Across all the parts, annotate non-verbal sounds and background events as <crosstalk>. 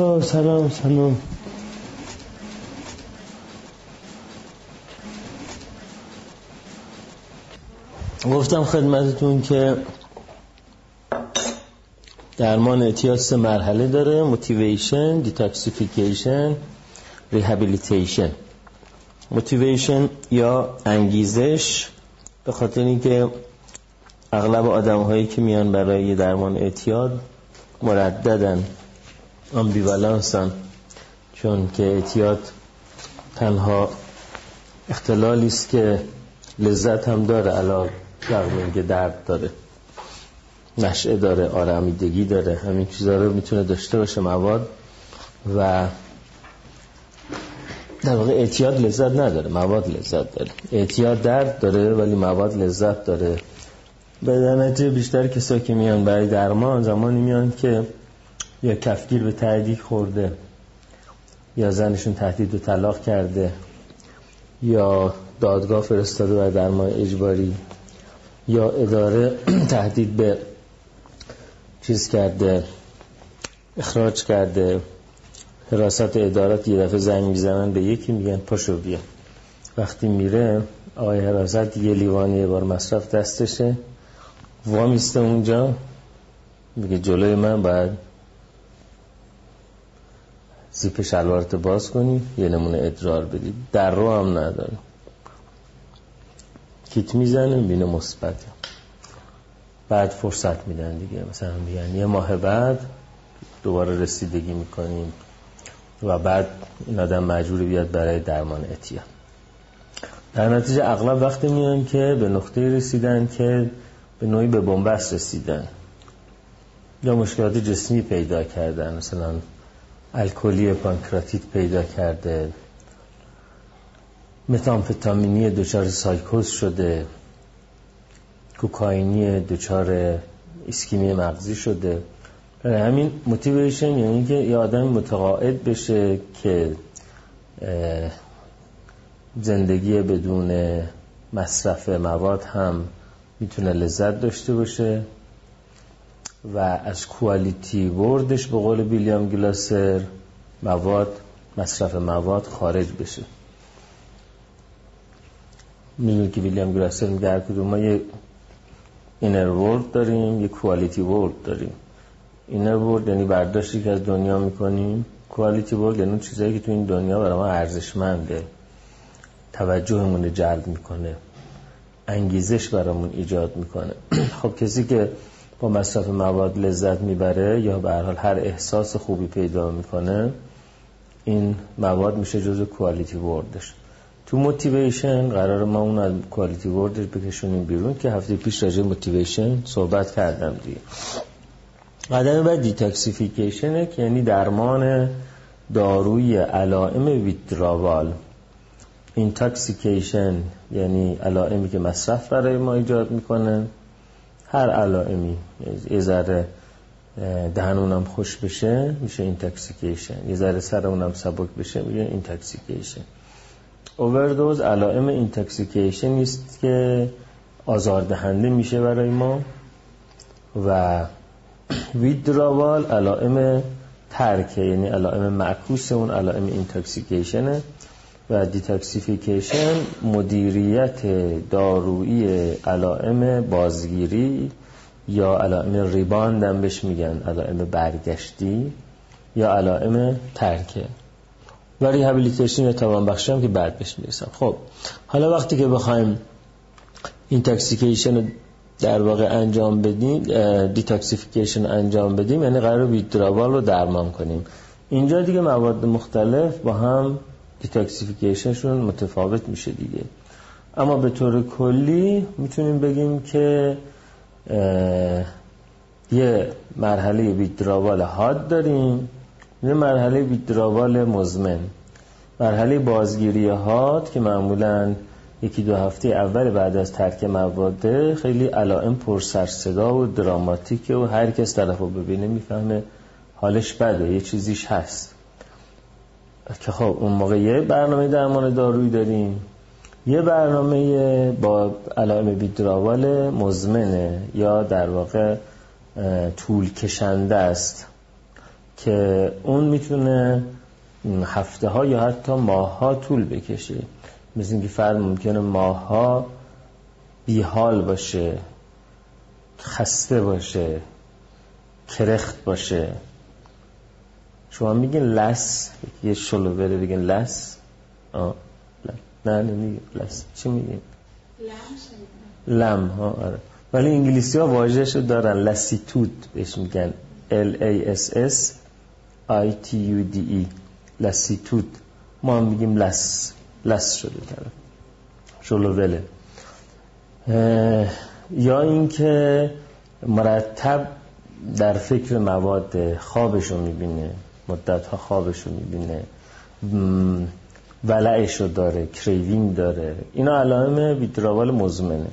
خب سلام سلام. گفتم خدمتتون که درمان اعتیاد سه مرحله داره motivation detoxification rehabilitation motivation یا انگیزش به خاطر اینکه اغلب آدم هایی که میان برای درمان اعتیاد مرددن. آمبیوالانسن چون که اعتیاد تنها اختلالی است که لذت هم داره علاوه رغم اینکه درد داره نشعه داره آرامیدگی داره همین چیزها رو می‌تونه داشته باشه مواد. و در واقع اعتیاد لذت نداره مواد لذت داره. اعتیاد درد داره ولی مواد لذت داره. به نتیجه بیشتر کسایی که میان برای درمان زمانی میان که یا کفگیر به تهدید خورده یا زنشون تهدید به طلاق کرده یا دادگاه فرستاده برای درمان اجباری یا اداره <clears throat> تهدید به چیز کرده اخراج کرده حراست ادارات یه دفعه زنگ می‌زنن به یکی میگن پاشو بیا. وقتی میره آقای حراست یه لیوانی یه بار مصرف دستشه وامیسته اونجا میگه جلوی من باید زیپ شلوارت باز کنی یه نمونه ادرار بدی. در رو هم نداره کیت می‌زنه بینه مثبت. بعد فرصت میدن دیگه. مثلا میگن یه ماه بعد دوباره رسیدگی می‌کنیم و بعد این آدم مجبور بیاد برای درمان اتیا در نتیجه اغلب وقتی میان که به نقطه رسیدن که به نوعی به بنبست رسیدن. یا مشکلات جسمی پیدا کردن. مثلا الکلی پانکراتیت پیدا کرده. متامفتامینی دچار سایکوز شده. کوکائینی دچار اسکیمی مغزی شده. همین موتیویشن یعنی که یه آدم متقاعد بشه که زندگی بدون مصرف مواد هم می‌تونه لذت داشته باشه. و از کوالیتی وردش به قول بیلیام گلاسر مواد مصرف مواد خارج بشه. می‌دونی که ویلیام گلاسر میگه هر کدوم ما یه اینر ورد داریم یه کوالیتی ورد داریم. اینر ورد یعنی برداشتی که از دنیا می‌کنیم. کوالیتی ورد یعنی چیزایی که تو این دنیا برای ما ارزشمنده. توجهمون جلب می‌کنه. انگیزش برامون ایجاد می‌کنه. <clears throat> خب کسی که با مصرف مواد لذت می‌بره یا به هر حال هر احساس خوبی پیدا می‌کنه این مواد میشه جزو کوالیتی وردش تو motivation قرار ما اون از quality world ش بکشونیم بیرون که هفته پیش راجع motivation صحبت کردم دیگه. قدم بعد detoxification ه که یعنی درمان داروی علائم withdrawal intoxication یعنی علائمی که مصرف برای ما ایجاد می‌کنه. هر علائمی. یه ذره دهن اونم خوش بشه میشه intoxication یه ذره سر اونم سبک بشه میشه intoxication اووردوز علائم intoxication است که آزاردهنده میشه برای ما. و withdrawal علائم ترکه یعنی علائم معکوس اون علائم intoxication ه و detoxification مدیریت دارویی علائم بازگیری یا علائم rebound هم بهش میگن علائم برگشتی یا علائم ترکه. و rehabilitation یا توان بخشی که بعد بهش می‌رسم. خب حالا وقتی که بخوایم intoxication در واقع انجام بدیم detoxification انجام بدیم یعنی قرار withdrawal رو درمان کنیم. اینجا دیگه مواد مختلف با هم detoxification شون متفاوت میشه دیگه. اما به طور کلی می‌تونیم بگیم که یه مرحله ویدراوال حاد داریم یه مرحله ویدراوال مزمن. مرحله بازگیری حاد که معمولا یکی دو هفته اول بعد از ترک مواده خیلی علائم پر صدا و دراماتیکه و هر کس طرف ببینه می‌فهمه حالش بده یه چیزیش هست. که خب اون موقع یه برنامه درمان دارویی داریم. یه برنامه با علائم بیدراوال مزمنه یا در واقع طول کشنده است که اون می‌تونه هفته ها یا حتی ماه ها طول بکشه. مثل اینکه فرد ممکنه ماه ها بیحال باشه خسته باشه کرخت باشه. شما میگین لس یه شلو بره بگین لس. آه. نه نمیگین لس. چی میگین؟ لم ها آره. ولی انگلیسی ها واژهش دارن. لسیتود بهش میگن. L A S S I T U D E. لسیتود. ما هم میگیم لس. لس شده طرف شلووله یا اینکه مرتب در فکر مواد خوابشو می‌بینه. مدت ها خوابشو می‌بینه ولعشو داره craving داره. اینا علائم withdrawal مزمنه.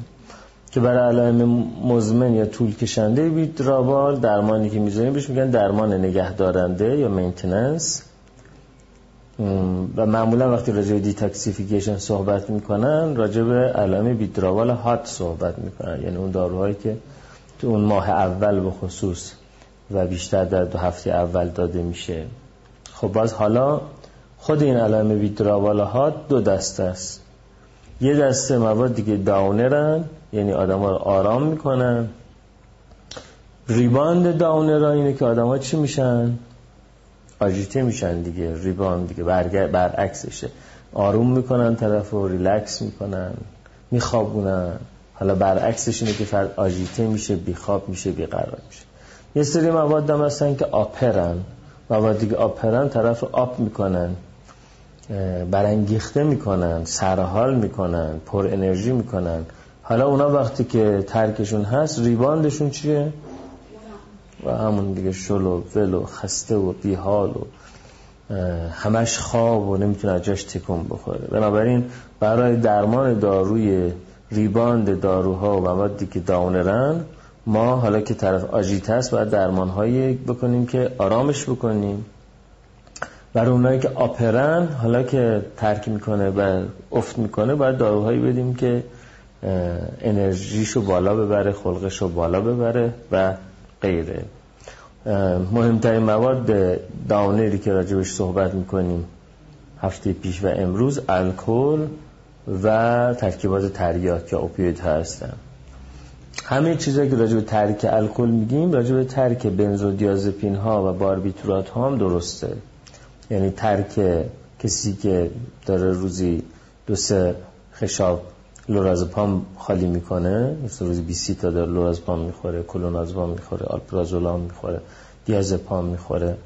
که برای علائم مزمن یا طول کشنده withdrawal درمانی که می‌ذاریم بهش میگن درمان نگه دارنده یا maintenance و معمولا وقتی راجع به detoxification صحبت می‌کنن راجع به علائم withdrawal حاد صحبت می‌کنن. یعنی اون داروهایی که تو اون ماه اول به خصوص و بیشتر در دو هفته اول داده میشه. خب باز حالا خود این علائم withdrawal حاد دو دسته است. یه دسته مواد دیگه داونرن یعنی آدم ها رو آرام می‌کنن. rebound downer اینه که آدم ها چی میشن؟ agitate میشن دیگه rebound دیگه برعکسشه. آروم می‌کنن طرف رو ریلکس می‌کنن میخوابونن. حالا برعکسش اینه که فرد agitate میشه بیخواب میشه بیقرار میشه. یه سری مواد هم هستن که upper ن. موادی که upper ن طرف up می‌کنن برانگیخته می‌کنن سرحال می‌کنن پر انرژی می‌کنن. حالا اونا وقتی که ترکشون هست rebound شون چیه؟ و همون دیگه شل و ول و خسته و بیحال و همش خواب و نمی‌تونه جاش تکون بخوره. بنابراین برای درمان داروی rebound داروها و موادی که داونرن ما حالا که طرف آجیت هست باید درمان هایی بکنیم که آرامش بکنیم. برای اونایی که آپرن حالا که ترک می‌کنه و افت می‌کنه باید داروهایی بدیم که انرژیشو بالا ببره خلقشو بالا ببره و غیره. مهمترین مواد داونری که راجبش صحبت می‌کنیم هفته پیش و امروز الکل و ترکیبات تریاک یا opioid هستن. همه چیزایی که راجع به ترک الکل میگیم راجع به ترک بنزودیازپین ها و باربیتورات ها هم درسته. یعنی ترک کسی که داره روزی دو سه خشاب لورازپام خالی می‌کنه مثل روزی 20 تا داره لورازپام می‌خوره کلونازپام می‌خوره آلپرازولام می‌خوره دیازپام می‌خوره.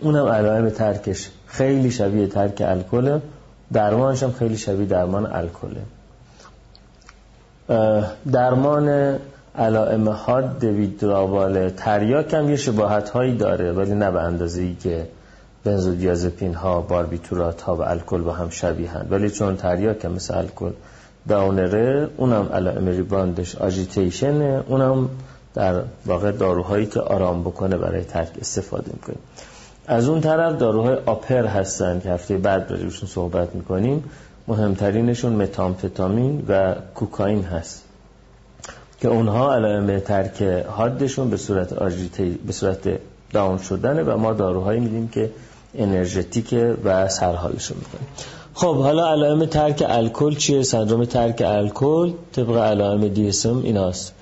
اونم علائم ترکش. خیلی شبیه ترک الکل درمانش هم خیلی شبیه درمان الکله. درمان علائم حاد ویدراوال تریاک هم یه شباهت هایی داره ولی نه به اندازه ای که بنزودیازپین ها باربیتورات ها و الکل با هم شبیه هن. ولی چون تریاک مثل الکل داونره اونم علائم ریباندش آجیتیشنه اونم در واقع داروهایی که آرام بکنه برای ترک استفاده می‌کنیم از اون طرف داروهای آپر هستن که هفته بعد راجبشون صحبت می‌کنیم مهمترینشون متامفتامین و کوکائین هست. که اونها علائم ترک حادشون به صورت آجیتی به صورت داون شدنه و ما داروهایی میدیم که انرژتیکه و سرحالشون می‌کنیم. خب حالا علائم ترک الکل چیه؟ سندروم ترک الکل طبق علائم اسم ایناست.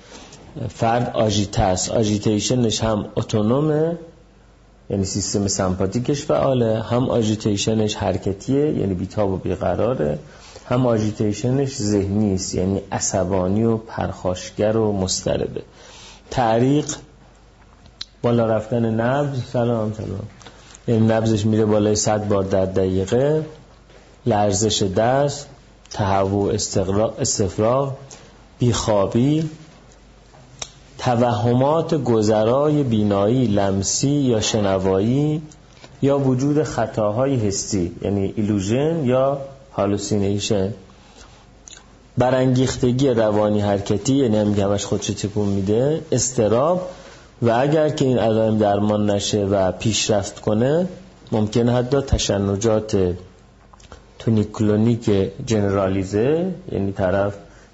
فرد agitate است agitation ش هم autonome. یعنی سیستم سمپاتیکش فعاله هم agitation ش حرکتیه یعنی بیتاب و بیقراره هم agitation ش ذهنی است یعنی عصبانی و پرخاشگر و مضطربه تعریق بالا رفتن نبض سلام سلام. یعنی نبضش میره بالای صد بار در دقیقه لرزش دست تهوع استفراغ بیخوابی توهمات گذرای بینایی لمسی یا شنوایی یا وجود خطاهای حسی یعنی illusion یا hallucination. برانگیختگی روانی حرکتی یعنی هم همش خودش تکون میده اضطراب. و اگر که این علائم درمان نشه و پیشرفت کنه ممکن حتی تشنجات تونیک کلونیک جنرالیزه یعنی طرف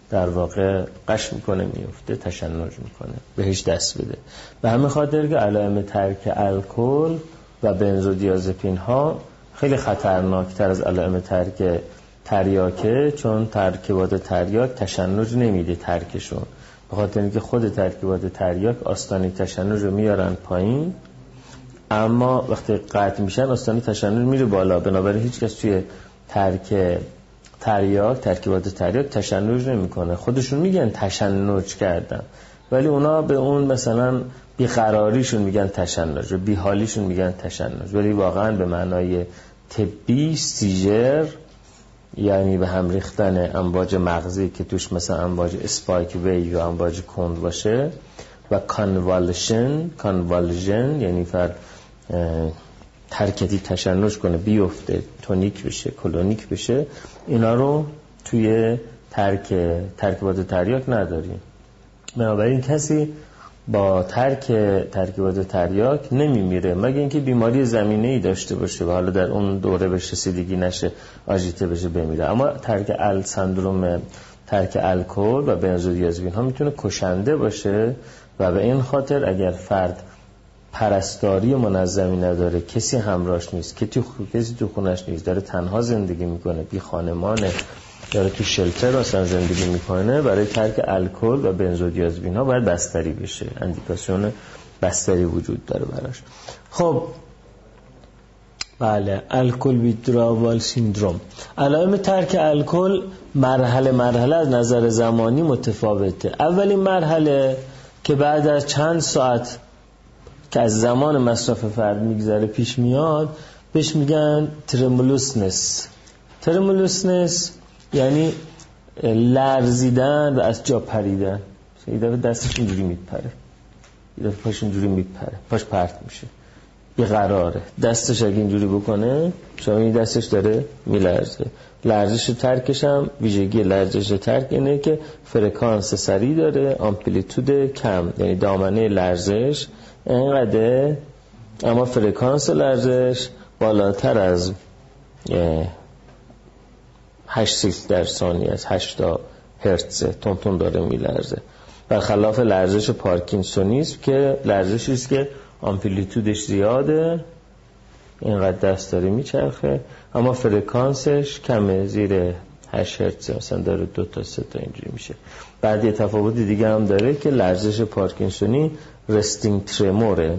در واقع غش می‌کنه میفته تشنج می‌کنه بهش دست بده. به همین خاطر که علائم ترک الکل و بنزودیازپین ها خیلی خطرناکتر از علائم ترک تریاکه چون ترکیبات تریاک تشنج نمیده ترکشون به خاطر اینکه خود ترکیبات تریاک آستانه‌ی تشنج رو میارن پایین اما وقتی قطع میشن آستانه‌ی تشنج میره بالا. بنابراین هیچ کس توی ترک تریاک ترکیبات تریاک تشنج نمی‌کنه. خودشون میگن تشنج کردن. ولی اونا به اون مثلا بیقراریشون میگن تشنج و بیحالیشون میگن تشنج. ولی واقعا به معنای طبی seizure یعنی به هم ریختن امواج مغزی که توش مثلا امواج spike wave یا امواج کند باشه و convulsion convulsion یعنی حرکتی تشنج کنه بیفته تونیک بشه کلونیک بشه اینا رو توی ترک ترکیبات تریاک نداریم. بنابراین کسی با ترک ترکیبات تریاک نمیمیره. مگه اینکه بیماری زمینه ای داشته باشه و حالا در اون دوره بهش رسیدگی نشه آژیته بشه بمیره. اما ترک ال سندروم ترک الکل و بنزودیازپین ها می‌تونه کشنده باشه و به این خاطر اگر فرد پرستاری منظمی نداره. کسی همراهش نیست. کسی کسی تو خونش نیست. داره تنها زندگی می‌کنه. بی خانمانه. داره تو شلتر اصلا زندگی می‌کنه. برای ترک الکل و بنزودیازپین ها باید بستری بشه. اندیکاسیون بستری وجود داره براش. خب. بله. الکل ویدراوال سیندروم علائم ترک الکل مرحله مرحله از نظر زمانی متفاوته. اولین مرحله که بعد از چند ساعت که از زمان مصرف فرد میگذره پیش میاد بهش میگن ترمولوسنس ترمولوسنس یعنی لرزیدن و از جا پریدن. یه دفعه دستش اینجوری میپره. یه دفعه پاش اینجوری میپره. پاش پرت میشه. یه قراره. دستش اگه اینجوری بکنه شما این دستش داره میلرزه. لرزش ترکش هم ویژگی لرزش ترک اینه که فرکانس سریع داره آمپلیتود کم یعنی دامنه لرزش اینقدر اما فرکانس لرزش بالاتر از 8 سیل در ثانیه از 8 تا هرتز تون داره میلرزه. برخلاف لرزش پارکینسونیسم که لرزشی است که آمپلیتودش زیاده. اینقدر دست داره میچرخه. اما فرکانسش کمه. زیر 8 هرتز مثلا داره دو تا سه تا اینجوری میشه. بعد یه تفاوت دیگه هم داره که لرزش پارکینسونی resting tremor ه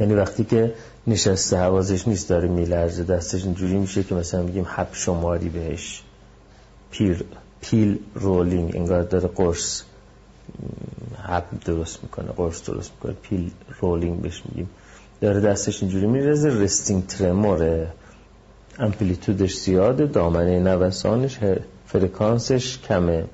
یعنی وقتی که نشسته حواسش نیست داره میلرزه دستش اینجوری میشه که مثلا بگیم حب شماری بهش. pill pill rolling انگار داره قرص حب درست می‌کنه قرص درست می‌کنه pill rolling بهش میگیم. داره دستش اینجوری میلرزه resting tremor ه amplitude ش زیاده دامنه نوسانش فرکانسش کمه.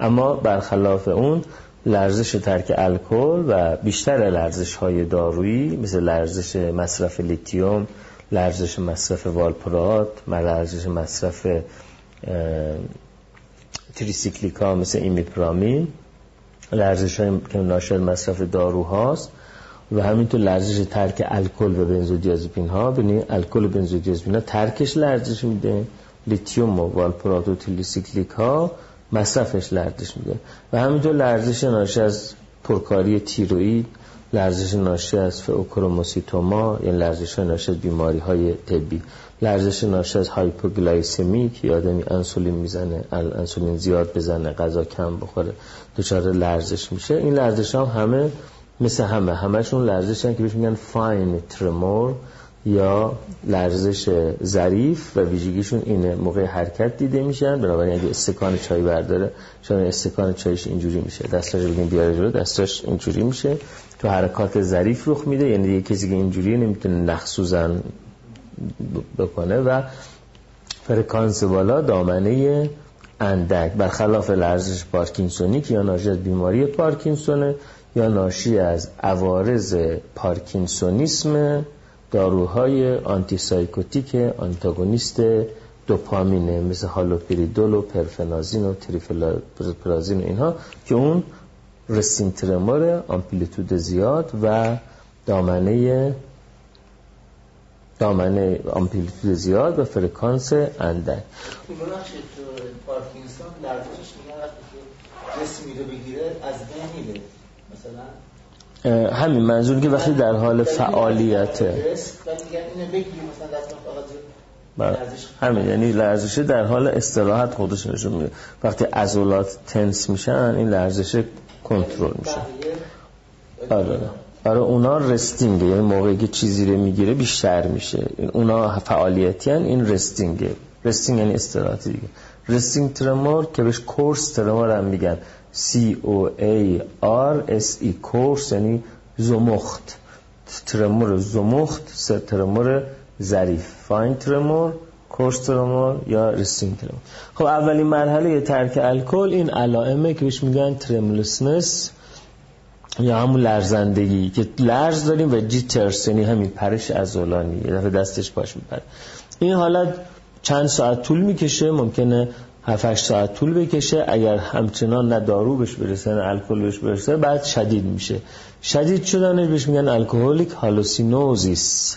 اما برخلاف اون لرزش ترک الکل و بیشتر لرزش های دارویی مثل لرزش مصرف لیتیوم لرزش مصرف والپرات لرزش مصرف تری‌سیکلیکا مثل ایمیپرامین. لرزش های که ناشی از مصرف داروهاست و همینطور لرزش ترک الکل و بنزودیازپین ها. ببینید الکل و بنزودیازپین ها ترکش لرزش میده. لیتیوم و والپرات و تریسیکلیک ها مصرفش لرزش میده. و همینطور لرزش ناشی از پرکاری تیروید لرزش ناشی از فئوکروموسیتوما یا لرزش ناشی از بیماری های طبی. لرزش ناشی از هایپوگلایسمی که آدمی انسولین می‌زنه انسولین زیاد بزنه غذا کم بخوره دچار لرزش میشه. این لرزش هم همه مثل همه همشون لرزش هم که بهش میگن fine tremor یا لرزش ظریف و ویژگیشون اینه. موقع حرکت دیده میشن بنابراین اگه استکان چای برداره شما استکان چایش اینجوری میشه. دستاش بگیم بیاره جلو دستاش اینجوری میشه. تو حرکات ظریف رخ میده یعنی یه کسی که اینجوری نمی‌تونه نخ سوزن بکنه و فرکانس بالا دامنه اندک. برخلاف لرزش پارکینسونیک یا ناشی از بیماری پارکینسونه یا ناشی از عوارض پارکینسونیسم داروهای آنتی سایکوتیک آنتاگونیست دوپامینه مثل هالوپریدول و پرفنازین و تریفلازین و اینها که اون resting tremor amplitude زیاد و دامنه دامنه آمپلیتود زیاد و فرکانس اندک. پارکینسون لرزشش میگن وقتی که جسمی رو بگیره از بین مثلا همین منظور که وقتی در حال فعالیته بله. همین یعنی لرزش در حال استراحت خودش نشون میده. وقتی عضلات تنس میشن این لرزش کنترل میشه. آره آره. اونا resting ه. یعنی موقعی که چیزی رو می‌گیره بیشتر میشه. اونا فعالیتی‌ان این resting ه. resting یعنی استراحتی دیگه. resting tremor که بهش coarse tremor هم میگن. C O A R S E coarse یعنی زمخت. tremor زمخت tremor ظریف. fine tremor coarse tremor یا resting tremor. خب اولین مرحله ترک الکل این علائمه که بهش میگن tremulousness یا همون لرزندگی که لرز داریم و jitters یعنی همین پرش عضلانی یه دفعه دستش پاش میپره. این حالت چند ساعت طول می‌کشه ممکنه 7 ساعت طول بکشه. اگر همچنان نه دارو بهش برسه نه الکل بهش برسه بعد شدید میشه. شدید شدنش بهش میگن alcoholic hallucinosis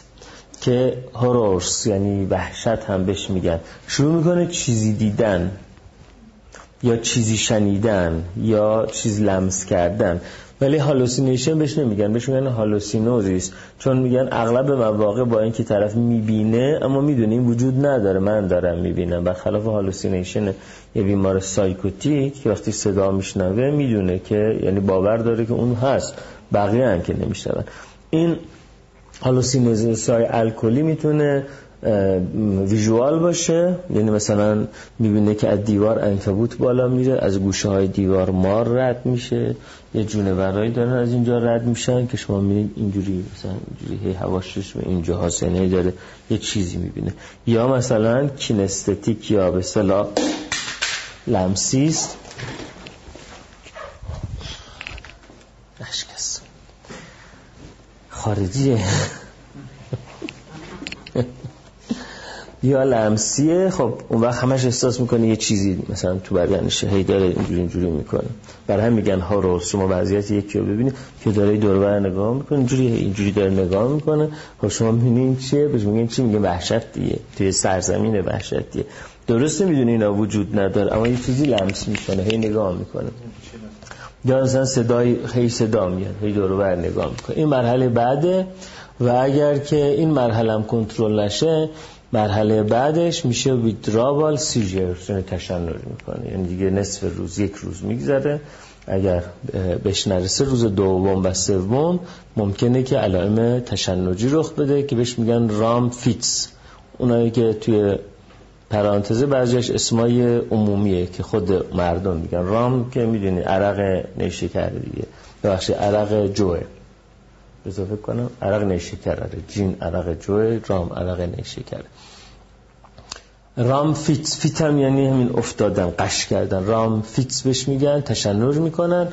که horrors یعنی وحشت هم بهش میگن. شروع می‌کنه چیزی دیدن یا چیزی شنیدن یا چیز لمس کردن. ولی hallucination بهش نمیگن بهش میگن hallucinosis. چون میگن اغلب مواقع با اینکه طرف می‌بینه اما می‌دونه این وجود نداره. من دارم می‌بینم. برخلاف hallucination یه بیمار psychotic که وقتی صدا میشنوه می‌دونه که یعنی باور داره که اون هست. بقیه هم که نمیشنون. این hallucinosis های الکلی می‌تونه visual باشه. یعنی مثلا می‌بینه که از دیوار عنکبوت بالا میره از گوشه های دیوار مار رد میشه. یه جونورایی دارن از اینجا رد میشن که شما می‌بینید اینجوری مثلا اینجوری هی حواسش به اینجا حاسنه داره. یه چیزی می‌بینه. یا مثلا kinesthetic یا به اصطلاح لمسیست. خارجیه. یا لمسیه خب اون وقت همش احساس می‌کنه یه چیزی مثلا تو بدنشه هی داره اینجوری اینجوری می‌کنه. برای هم میگن ها رو شما وضعیت یکی رو ببینید که داره دور نگاه می‌کنه اینجوری اینجوری داره نگاه می‌کنه. خب شما می‌بینید چیه؟ بهش میگن چی؟ میگه وحشت دیگه توی سرزمین وحشت دیگه. درست نمی‌دونی اینا وجود نداره اما یه چیزی لمس می‌کنه هی نگاه می‌کنه. یا مثلا صدای هی صدا میاد هی دور نگاه می‌کنه. این مرحله بعده و اگر که این مرحله هم کنترل نشه مرحله بعدش میشه ویدرابال سیجر یعنی تشنج می‌کنه. یعنی دیگه نصف روز یک روز میگذره. اگر بهش نرسه روز دوم و سوم ممکنه که علائم تشنجی رخ بده که بهش میگن رام فیتس اونایی که توی پرانتزه بعضیش اسمای عمومیه که خود مردم میگن. رام که می‌دونی عرق نیشکر دیگه. بخشی عرق جوه. اضافه کنم عرق نیشکره. جین عرق جوه رام عرق نیشکره. rum fits fit هم یعنی همین افتادن غش کردن. rum fits بهش میگن تشنج می‌کنن.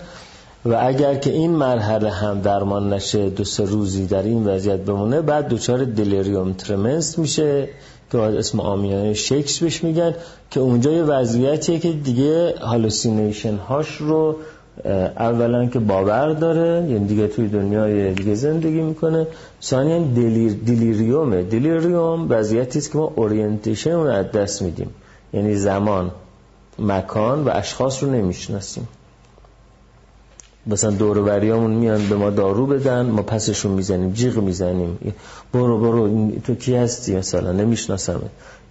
و اگر که این مرحله هم درمان نشه دو سه روزی در این وضعیت بمونه بعد دچار delirium tremens میشه که اسم عامیانه shakes بهش میگن که اونجا یه وضعیتیه که دیگه hallucination هاش رو اولا که باور داره یعنی دیگه توی دنیای دیگه زندگی می‌کنه. ثانیا دلیر دلیریومه دلیریوم وضعیتی است که ما اورینتیشن رو از دست میدیم. یعنی زمان مکان و اشخاص رو نمی‌شناسیم. مثلا دوروبریامون میان به ما دارو بدن ما پسشون می‌زنیم جیغ می‌زنیم. برو برو تو کی هستی مثلا؟ نمی‌شناسم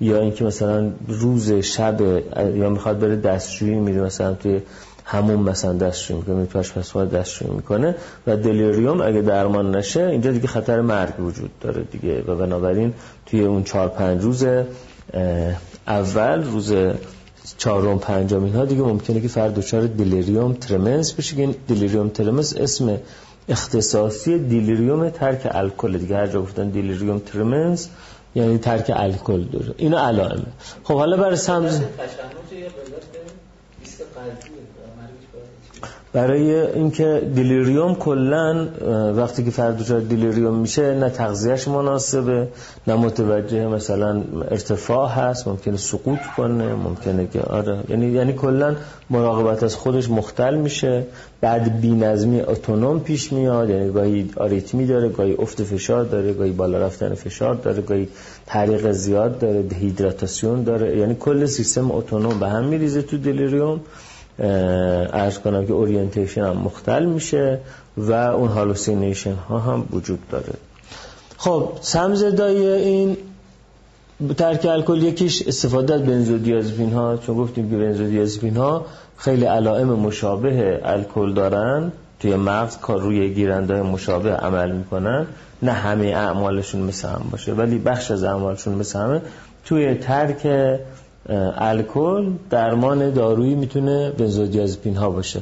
یا اینکه مثلا روز شب یا می‌خواد بره دستشویی میره مثلا توی همون مثلا دستشویی می‌کنه تو آشپزخونه دستشویی می‌کنه و دلیریوم اگه درمان نشه اینجا دیگه خطر مرگ وجود داره دیگه و بنابراین توی اون چهار پنج روز اول روز چهارم پنجم اینها دیگه ممکنه که فرد دچار delirium tremens بشه که این delirium tremens اسم اختصاصی دلیریوم ترک الکل دیگه. هر جا گفتن delirium tremens یعنی ترک الکل داره. اینا علائمه خب حالا برای سمز برای اینکه دیلیریوم کلا وقتی که فرد دچار دیلیریوم میشه نه تغذیهش مناسبه نه متوجه مثلا ارتفاع هست ممکنه سقوط کنه ممکنه که آره. یعنی یعنی کلا مراقبت از خودش مختل میشه بعد بی‌نظمی اتونوم پیش میاد یعنی گاهی آریتمی داره گاهی افت فشار داره گاهی بالا رفتن فشار داره گاهی تعریق زیاد داره دهیدراتاسیون داره. یعنی کل سیستم اتونوم به هم میریزه تو دیلیریوم. عرض کنم که orientation هم مختل میشه و اون hallucination ها هم وجود داره. خب سم‌زدایی این ترک الکل یکیش استفاده از بنزودیازپین ها چون گفتیم که بنزودیازپین ها خیلی علائم مشابه الکل دارن. توی مغز کار روی گیرنده مشابه عمل می‌کنن. نه همه اعمالشون مثل هم باشه ولی بخش از اعمالشون مثل همه. توی ترک الکل درمان دارویی می‌تونه بنزودیازپین ها باشه.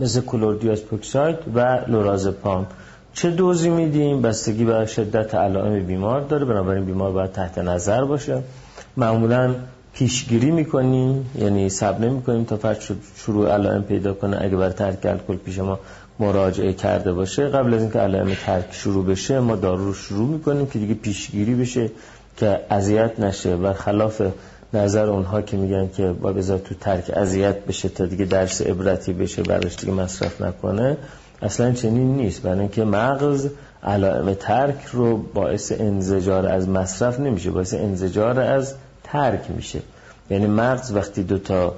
مثل کلوردیازپوکساید و لورازپام. چه دوزی میدیم؟ بستگی بر شدت علائم بیمار داره. بنابراین بیمار باید تحت نظر باشه. معمولا پیشگیری می‌کنیم یعنی صبر نمی‌کنیم تا فرد شروع علائم پیدا کنه. اگه بر ترک الکل پیش ما مراجعه کرده باشه قبل از اینکه علائم ترک شروع بشه ما دارو رو شروع می‌کنیم که دیگه پیشگیری بشه که اذیت نشه و خلاف نظر اونها که میگن که با بذار تو ترک اذیت بشه تا دیگه درس عبرتی بشه برش دیگه مصرف نکنه اصلا چنین نیست. برای اینکه مغز علائم ترک رو باعث انزجار از مصرف نمیشه باعث انزجار از ترک میشه. یعنی مغز وقتی دوتا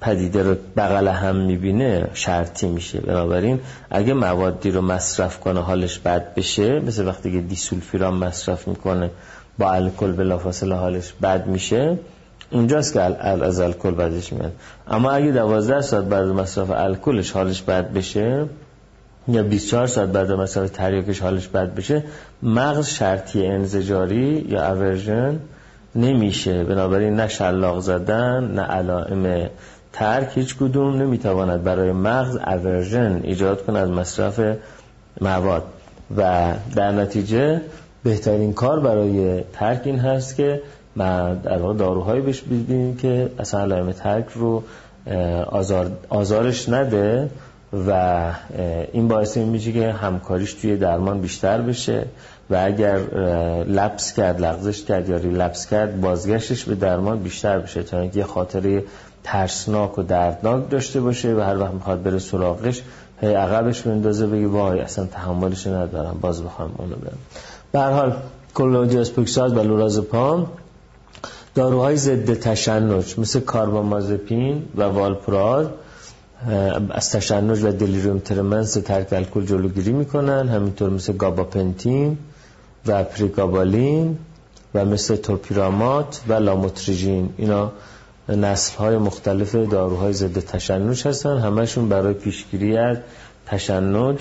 پدیده رو بغل هم می‌بینه شرطی میشه. بنابراین اگه موادی رو مصرف کنه حالش بد بشه مثل وقتی که دیسولفیران مصرف می‌کنه با الکل بلافاصله حالش بد میشه اونجاست که از الکل بدش میاد. اما اگه دوازده ساعت بعد مصرف الکلش حالش بد بشه یا 24 ساعت بعد مصرف تریاکش حالش بد بشه مغز شرطی انزجاری یا اورژن نمیشه. بنابراین نه شلاق زدن نه علائم ترک هیچ کدوم نمی‌تواند برای مغز اورژن ایجاد از مصرف مواد. و در نتیجه بهترین کار برای ترک این هست که ما در واقع داروهایی بهش بدیم که اصلا علائم ترک رو آزار آزارش نده و این باعث این میشه که همکاریش توی درمان بیشتر بشه و اگر لپس کرد لغزش کرد یا ریلپس کرد بازگشتش به درمان بیشتر بشه تا اینکه یه خاطره ترسناک و دردناک داشته باشه و هر وقت می‌خواد بره سراغش هی عقبش بندازه بگی وای اصلا تحملش ندارم باز بخوام اونو برم به هر حال کلودیاسپوکساز و لورازپام داروهای ضد تشنج مثل کاربامازپین و والپراد از تشنج و دلیریوم ترمنس ترک الکل جلوگیری می‌کنن همینطور مثل گاباپنتین و پریگابالین و مثل توپیرامات و لاموتریژین. اینا نسل های مختلف داروهای ضد تشنج هستن. همشون برای پیشگیری از تشنج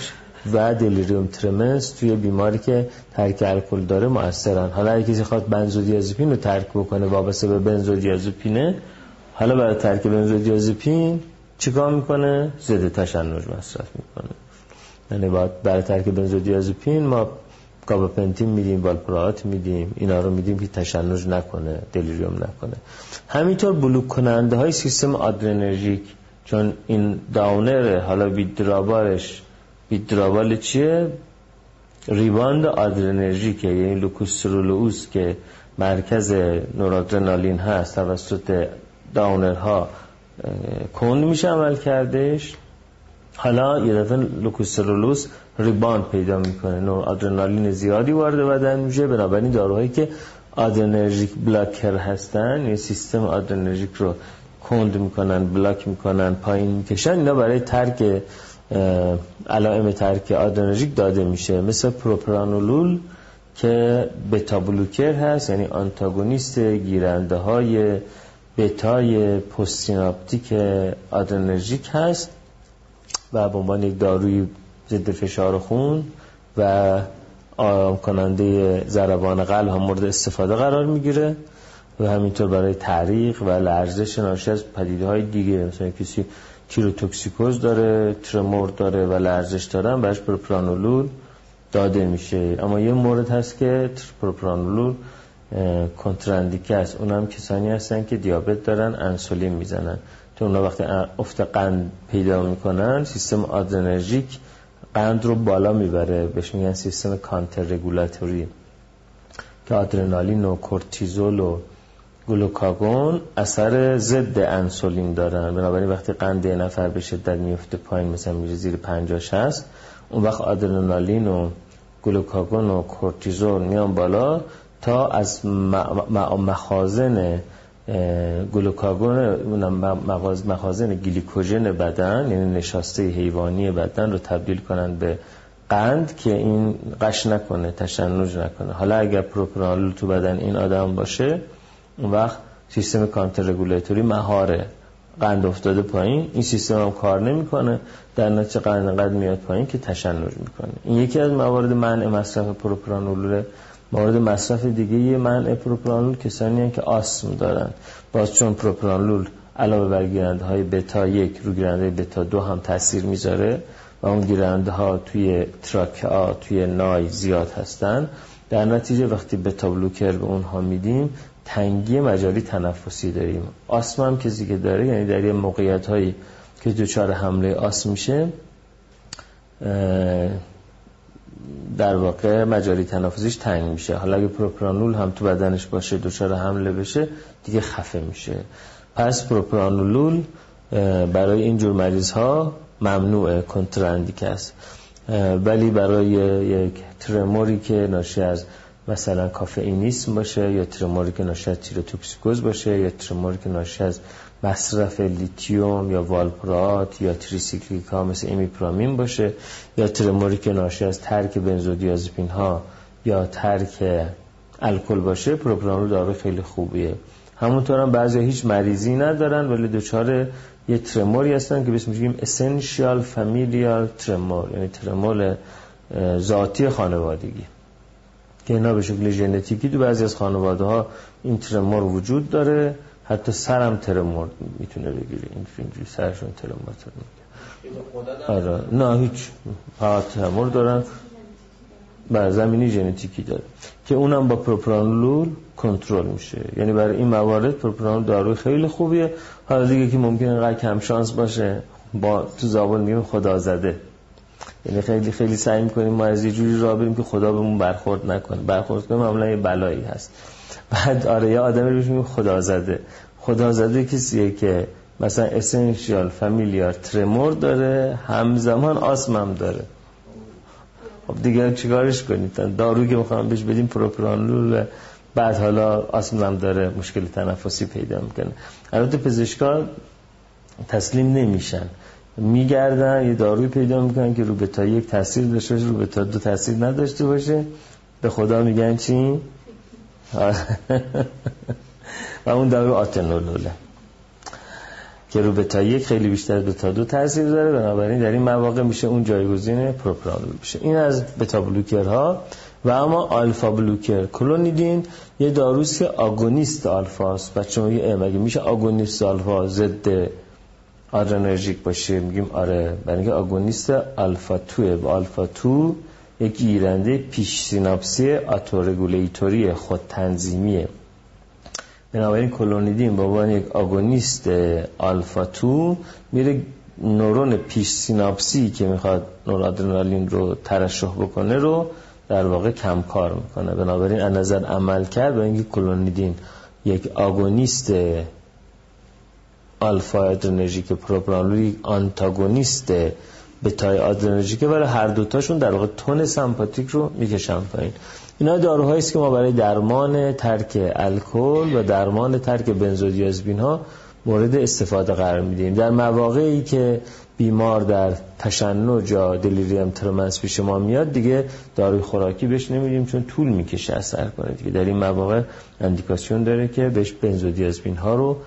و دلیریوم ترمنس توی بیماری که ترک الکل داره مؤثرن. حالا اگه کسی خواد بنزودیازپین رو ترک بکنه وابسته به بنزودیازپینه حالا برای ترک بنزودیازپین چیکار می‌کنه؟ ضد تشنج مصرف می‌کنه. یعنی باید برای ترک بنزودیازپین ما گاباپنتین میدیم والپرات میدیم اینا رو میدیم که تشنج نکنه دلیریوم نکنه. همینطور بلوک کننده های سیستم آدرنرژیک چون این downer حالا withdrawal ش withdrawal چیه rebound آدرنرژیکه یعنی locus coeruleus که مرکز نورادرنالین هست توسط downer ها کند میشه عملکردش. حالا یه دفعه locus coeruleus rebound پیدا می‌کنه. نورآدرنالین زیادی وارد بدن میشه. بنابراین داروهایی که adrenergic blocker هستن یه سیستم آدرنرژیک رو کند می‌کنن بلاک می‌کنن پایین می‌کشن. اینا برای ترک علائم ترک آدرنرژیک داده میشه. مثل پروپرانولول که beta blocker هست یعنی آنتاگونیست گیرنده های بتای پستیناپتیک آدرنرژیک هست و به عنوان یک داروی ضد فشار خون و آرام کننده ضربان قلب هم مورد استفاده قرار می‌گیره و همینطور برای تعریق و لرزش ناشی از پدیده های دیگه مثلا کسی تیروتوکسیکوز داره ترمور داره و لرزش دارن برش پروپرانولول داده میشه. اما یه مورد هست که پروپرانولول کنتراندیکه است. اونم کسانی هستن که دیابت دارن انسولین می‌زنن. تو اونا وقتی افت قند پیدا می‌کنن سیستم آدرنرژیک قند رو بالا می‌بره. بهش میگن سیستم کانتر رگولاتوری که آدرنالین و کورتیزول و گلوکاگون اثر ضد انسولین دارن بنابراین وقتی قند نفر به شدت میفته پایین مثلا میره زیر 50 60 اون وقت آدرنالین و گلوکاگون و کورتیزول میان بالا تا از مخازن گلوکاگون مخازن گلیکوژن بدن یعنی نشاسته حیوانی بدن رو تبدیل کنن به قند که این غش نکنه تشنج نکنه. حالا اگر پروپرانولول تو بدن این آدم باشه اون وقت سیستم counter regulatory مهاره قند افتاده پایین. این سیستم هم کار نمی‌کنه. در نتیجه قند انقدر میاد پایین که تشنج می‌کنه. این یکی از موارد منع مصرف پروپرانول مورد مصرف دیگه یه منع پروپرانول کسانی هستند که آسم دارن. باز چون پروپرانول علاوه بر گیرنده های بتا یک رو گیرنده بتا دو هم تاثیر می‌ذاره و اون گیرنده ها توی تراکا توی نای زیاد هستن. در نتیجه وقتی بتا بلوکر به اونها میدیم تنگی مجاری تنفسی داریم. آسم هم که داره یعنی در یه موقعیت هایی که دچار حمله آسم میشه در واقع مجاری تنفسیش تنگ میشه. حالا اگه پروپرانول هم تو بدنش باشه دچار حمله بشه دیگه خفه میشه. پس پروپرانولول برای اینجور مریض ها ممنوع کنتراندیک است ولی برای یک ترموری که ناشی از مثلا caffeinism باشه یا ترموری که ناشی از تیروتوکسیکوز باشه یا ترموری که ناشی از مصرف لیتیوم یا والپرات یا tricyclic ا مثل ایمی‌پرامین باشه یا ترموری که ناشی از ترک بنزودیازپین ها یا ترک الکل باشه پروپرانولول دارو خیلی خوبیه. همونطور هم بعضی هیچ مریضی ندارن ولی دچار یه ترموری هستن که بهش میگیم essential familial tremor یعنی ترمور ذاتی خانوادگی. که اینا به شکل ژنتیکی تو بعضی از خانواده ها این ترمور وجود داره. حتی سرم ترمور می‌تونه بگیره. اینجوری سرشون ترمور ترمور آره. نه هیچ. ترمور دارن. بر زمینی ژنتیکی داره. که اونم با پروپرانولول کنترل میشه. یعنی برای این موارد پروپرانول داروی خیلی خوبیه. حالا دیگه که ممکنه اینقدر کم شانس باشه. با تو زبان میگیم خدا زده یعنی خیلی خیلی سعی می‌کنیم ما از یه جوری راه بریم که خدا بهمون برخورد نکنه. برخورد کنه معمولا یه بلایی هست. بعد آره یه آدمی بهش میگیم خدا زده خدا زده کسیه که مثلا اسنشیال فامیلیار ترمور داره همزمان آسم هم داره. خب دیگه چیکارش کنید دارو که می‌خوام بهش بدیم پروپرانول بعد حالا آسم هم داره مشکل تنفسی پیدا می‌کنه. البته پزشکا تسلیم نمیشن. میگردن یه داروی پیدا می‌کنن که رو بتا یک تاثیر داشته باشه رو بتا دو تاثیر نداشته باشه. به خدا میگن چی؟ <laughs> و اون دارو آتنولوله که رو بتا یک خیلی بیشتر از بتا دو تاثیر داره. بنابراین در این مواقع میشه اون جایگزین پروپرانول بشه. این از بتا بلوکرها. و اما آلفا بلوکر کلونیدین یه داروست که آگونیست آلفاست. بچه میگه مگه میشه آگونیست آلفا ضد آدرنرژیک باشه میگیم آره. برای اینکه آگونیست آلفا 2 و آلفا 2 یک گیرنده پیش سیناپسی autoregulatory خود تنظیمیه. بنابراین کلونیدین به عنوان یک آگونیست آلفا 2 میره نورون پیش سیناپسی که می‌خواد نورادرنالین رو ترشح بکنه رو در واقع کم کار می‌کنه. بنابراین از نظر عمل کرد با اینکه کلونیدین یک آگونیست آلفا ادرنرژیک پروپرانولی آنتاگونیست بتای آدرنرژیکه ولی هر دوتاشون در واقع تون سمپاتیک رو می‌کشن پایین. اینا داروهایی است که ما برای درمان ترک الکل و درمان ترک بنزودیازپین ها مورد استفاده قرار میدیم در مواقعی که بیمار در تشنج یا دلیریم ترمنس پیش ما میاد دیگه داروی خوراکی بهش نمیدیم چون طول می‌کشه اثر کنه دیگه. در این مواقع اندیکاسیون داره که بهش بنزودیازپین ها رو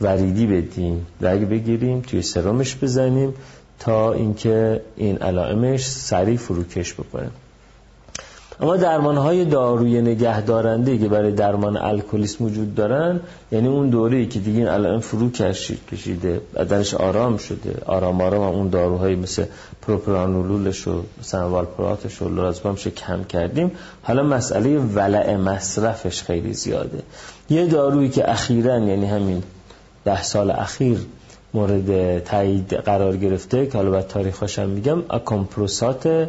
وریدی بدیم رگ بگیریم توی سرمش بزنیم تا اینکه این علائمش سریع فروکش بکنه. اما درمان های داروی نگهدارنده که برای درمان الکلیسم وجود دارن یعنی اون دوره که دیگه این علائم فرو کشیده بدنش آرام شده. آرام آرام هم اون داروهایی مثل پروپرانولولش و مثلا والپراتش و لورازپامش کم کردیم. حالا مسئله ولع مصرفش خیلی زیاده. یه دارویی که اخیرا یعنی همین ده سال اخیر مورد تایید قرار گرفته که حالا بعد تاریخش هم میگم اکمپروسات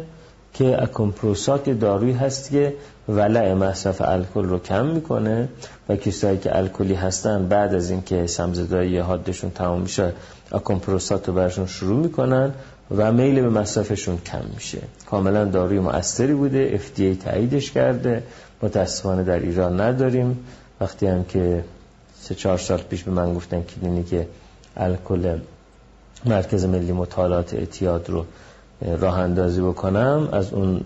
که اکمپروسات دارویی هست که ولع مصرف الکل رو کم می‌کنه و کسایی که الکلی هستن بعد از اینکه سم‌زدایی حادشون تمام میشه آکامپروسات رو برشون شروع می‌کنن و میل به مصرفشون کم میشه. کاملا داروی مؤثری بوده FDA تاییدش کرده. متاسفانه در ایران نداریم. وقتی هم که سه چهار سال پیش به من گفتن کلینیک الکل مرکز ملی مطالعات اعتیاد رو راه اندازی بکنم از اون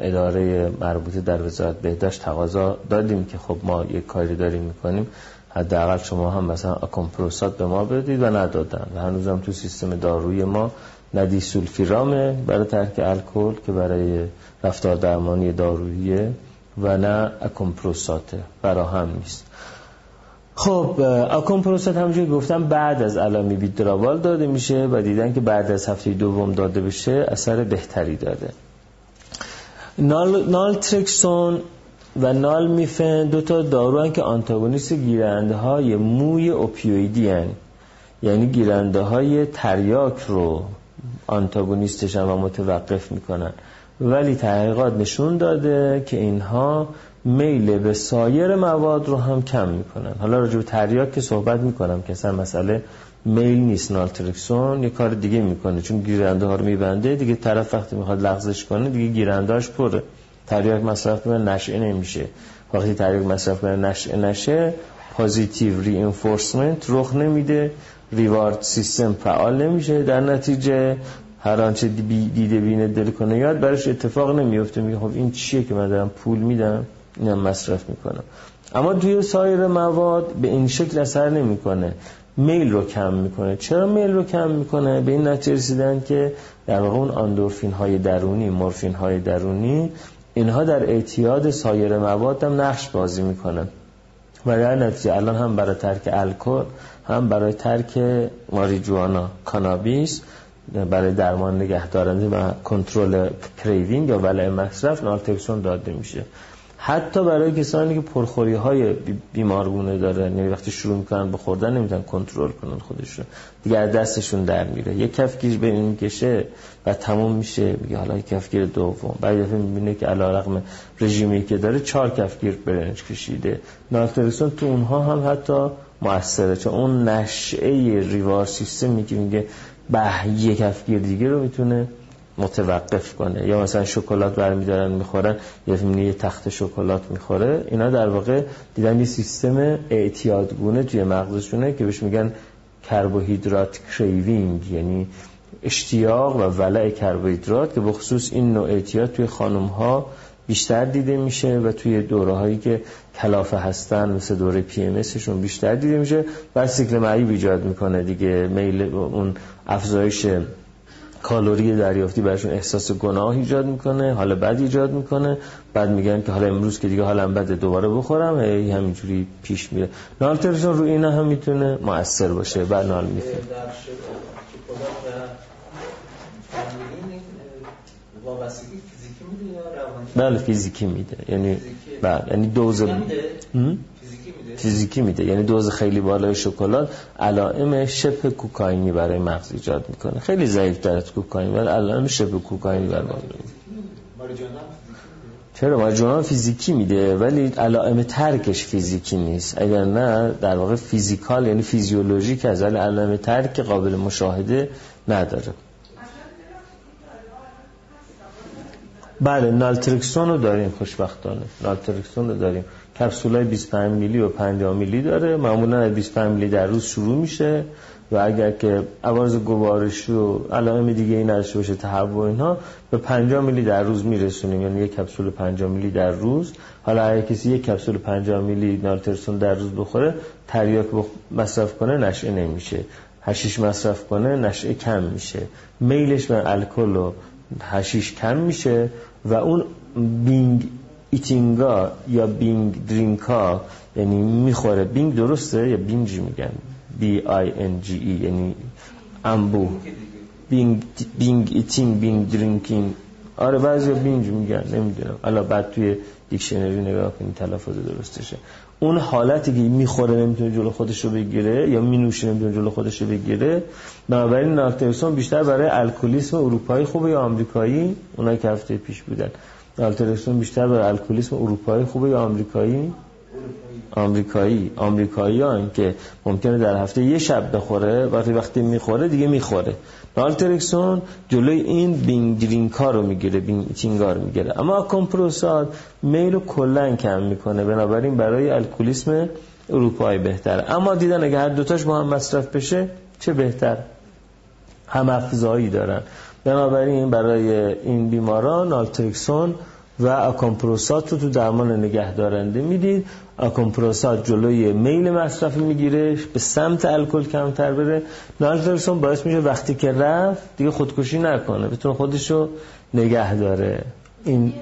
اداره مربوطه در وزارت بهداشت تقاضا دادیم که خب ما یک کاری داریم می‌کنیم. حداقل شما هم مثلا اکمپروسات به ما بدید و ندادن. و هنوزم تو سیستم داروی ما ندی سولفیرامه برای ترک الکل که برای رفتار درمانی داروییه و نه اکمپروساته هم نیست. خب اکمپروسات همونجوری گفتم بعد از علامی بیدراوال داده میشه و دیدن که بعد از هفته دوم داده بشه اثر بهتری داده نال, نالترکسون و نال میفن دو تا دارو که آنتاگونیست گیرنده های موی اوپیویدی هن. یعنی گیرنده های تریاک رو آنتاگونیستشن و متوقف می‌کنن ولی تحقیقات نشون داده که اینها میل به سایر مواد رو هم کم می‌کنن حالا راجع به تریاک که صحبت می‌کنم که اصلا مسئله میل نیست نالترکسون یه کار دیگه می‌کنه. چون گیرنده ها رو میبنده دیگه طرف وقتی می‌خواد لغزش کنه دیگه گیرندهاش پره. تریاک مصرف کنه نشعه نمیشه. وقتی تریاک مصرف کنه نشعه نشه positive reinforcement رخ نمیده. reward system فعال نمیشه. در نتیجه هر آنچه دیده بینه دل کنه یاد برش اتفاق نمیفته میگه خب این چیه که من دارم پول میدم؟ اینم مصرف می‌کنم اما توی سایر مواد به این شکل اثر نمی‌کنه. میل رو کم می‌کنه. چرا میل رو کم می‌کنه؟ به این نتیجه رسیدن که در واقع اون آندورفین های درونی مورفین های درونی اینها در اعتیاد سایر مواد هم نقش بازی می‌کنن و در نتیجه الان هم برای ترک الکل هم برای ترک ماریجوانا کانابیس برای درمان نگهدارنده و کنترل craving یا ولع مصرف نالترکسون داده میشه. حتی برای کسانی که پرخوری های بیمارگونه دارن یعنی وقتی شروع می‌کنن به خوردن نمی‌تونن کنترل کنن خودشون. دیگه از دستشون در میره. یک کفگیر به این می‌کشه و تموم میشه. میگه حالا یک کفگیر دوم. بعد دفعه می‌بینه که علیرغم رژیمی که داره چهار کفگیر برنج کشیده. نالترکسون تو اونها هم حتی موثره. چون اون نشعه ریوار سیستمی که میگه به یک کفگیر دیگه رو می‌تونه متوقف کنه. یا مثلا شکلات برمیدارن می‌خورن یا یه تخت شکلات می‌خوره. اینا در واقع دیدن یه سیستم اعتیادگونه توی مغزشونه که بهش میگن carbohydrate craving یعنی اشتیاق و ولع کربوهیدرات که بخصوص این نوع اعتیاد توی خانم ها بیشتر دیده میشه و توی دوره هایی که کلافه هستن مثل دوره PM بیشتر دیده میشه و سیکل معیوب ایجاد می‌کنه دیگه. میل اون افزایش کالری دریافتی برشون احساس گناه ایجاد می‌کنه حالا بد ایجاد می‌کنه. بعد میگن که حالا امروز که دیگه حالا بده دوباره بخورم هی همینجوری پیش میره. نالترشون رو اینا هم می‌تونه مؤثر باشه. بعد نال میفه بله فیزیکی میده. یعنی بله یعنی دوز فیزیکی میده. یعنی دوز خیلی بالای شکلات علائم شبه کوکائینی برای مغز ایجاد می‌کنه. خیلی ضعیف در از کوکائین ولی علائم شبه کوکائینی برای مغز چرا؟ ماریجوانا فیزیکی میده ولی علائم ترکش فیزیکی نیست. اگر نه در واقع physical یعنی فیزیولوژیک از علائم ترک قابل مشاهده نداره. بله نالترکسون رو داریم خوشبختانه. نالترکسون رو داریم. کپسول های 25 میلی و 50 میلی داره. معمولا از 25 میلی در روز شروع میشه و اگر که عوارض گوارشی و علائم دیگه این نداشته باشه تهوع اینها به 50 میلی در روز میرسونیم. یعنی یک کپسول 50 میلی در روز. حالا اگر کسی یک کپسول 50 میلی نالترکسون در روز بخوره تریاک مصرف کنه نشعه نمیشه. هشیش مصرف کنه نشعه کم میشه. میلش به الکل و هشیش کم میشه و اون binge eating ا یا binge drink ا یعنی می‌خوره. binge درسته یا bingey میگن؟ B I N G E یعنی انبوه binge, binge eating binge drinking آره بعضی binge میگن نمی‌دونم. حالا بعد توی دیکشنری نگاه کنی تلفظ درستشه. اون حالتی که می‌خوره نمی‌تونه جلو خودش رو بگیره یا مینوشه نمی‌تونه جلو خودش رو بگیره بنابراین نالترکسون بیشتر برای الکلیسم اروپایی خوبه یا آمریکایی؟ اونایی که هفته پیش بودن. نالترکسون بیشتر برای الکلیسم اروپایی خوبه یا آمریکایی؟ آمریکایی. آمریکایی ها که ممکنه در هفته یه شب بخوره وقتی وقتی می‌خوره دیگه می‌خوره. نالترکسون جلوی این binge drink ا رو می‌گیره binge eating ا رو می‌گیره. اما اکامپروسات میل رو کلن کم می‌کنه. بنابراین برای الکلیسم اروپایی بهتره اما دیدن اگه هر دوتاش با هم مصرف بشه چه بهتر؟ هم افزایی دارن. بنابراین برای این بیماران نالترکسون و اکامپروسات رو تو درمان نگهدارنده می‌دید. اکامپروسات جلوی میل مصرف می‌گیره به سمت الکل کمتر بره. نالترکسون باعث میشه وقتی که رفت دیگه خودکشی نکنه بتونه خودشو نگه داره این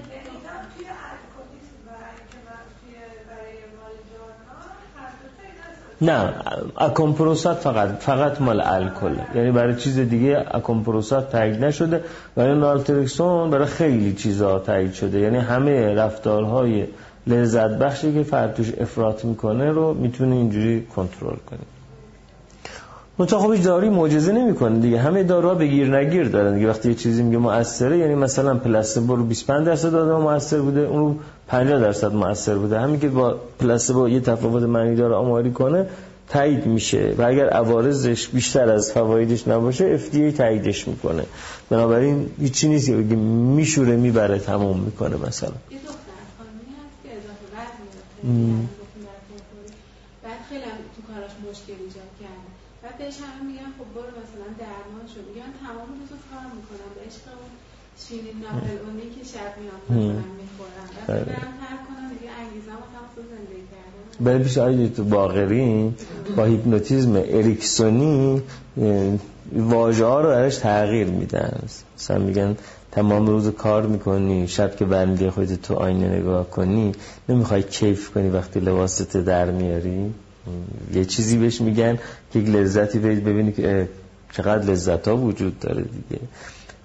نه اکمپروسات فقط فقط مال الکل. یعنی برای چیز دیگه اکمپروسات تایید نشده. برای نالترکسون برای خیلی چیزا تایید شده. یعنی همه رفتارهای لذت بخشی که فرد توش افراط می‌کنه رو می‌تونه اینجوری کنترل کنه. منتها خب داروی معجزه نمی‌کنه دیگه. همه داروها بگیر نگیر دارن. دیگه وقتی یه چیزی میگه موثره یعنی مثلا پلاسبو رو 25 درصد آدم موثر بوده اون رو 50 درصد موثر بوده. همین که با پلاسبو یه تفاوت معنی داره آماری کنه تایید میشه. و اگر عوارضش بیشتر از فوایدش نباشه FDA تاییدش می‌کنه. بنابراین هیچی نیست که میشوره می‌بره تموم می‌کنه مثلا. بعد خیلی تو کاراش مشکل ایجاد کرده بعد بهش همه میگن خب برو مثلا درمان شو. میگن تمام روز کار می‌کنم. به عشق اون شیرین ناپل اونی که شب میام مثلا می‌خورم. بعد برم ترک کنم دیگه انگیزم و تمام زندگی کردم. برای پیش آیدی تو باغری با هیپنوتیزم اریکسونی واژه ها رو درش تغییر میدن. مثلا میگن تمام روز کار می‌کنی شب که برمیگه خودت تو آینه نگاه کنی نمی‌خوای کیف کنی وقتی لباست در میاری. یه چیزی بهش میگن که یک لذتی ببینی که چقدر لذت ها وجود داره دیگه.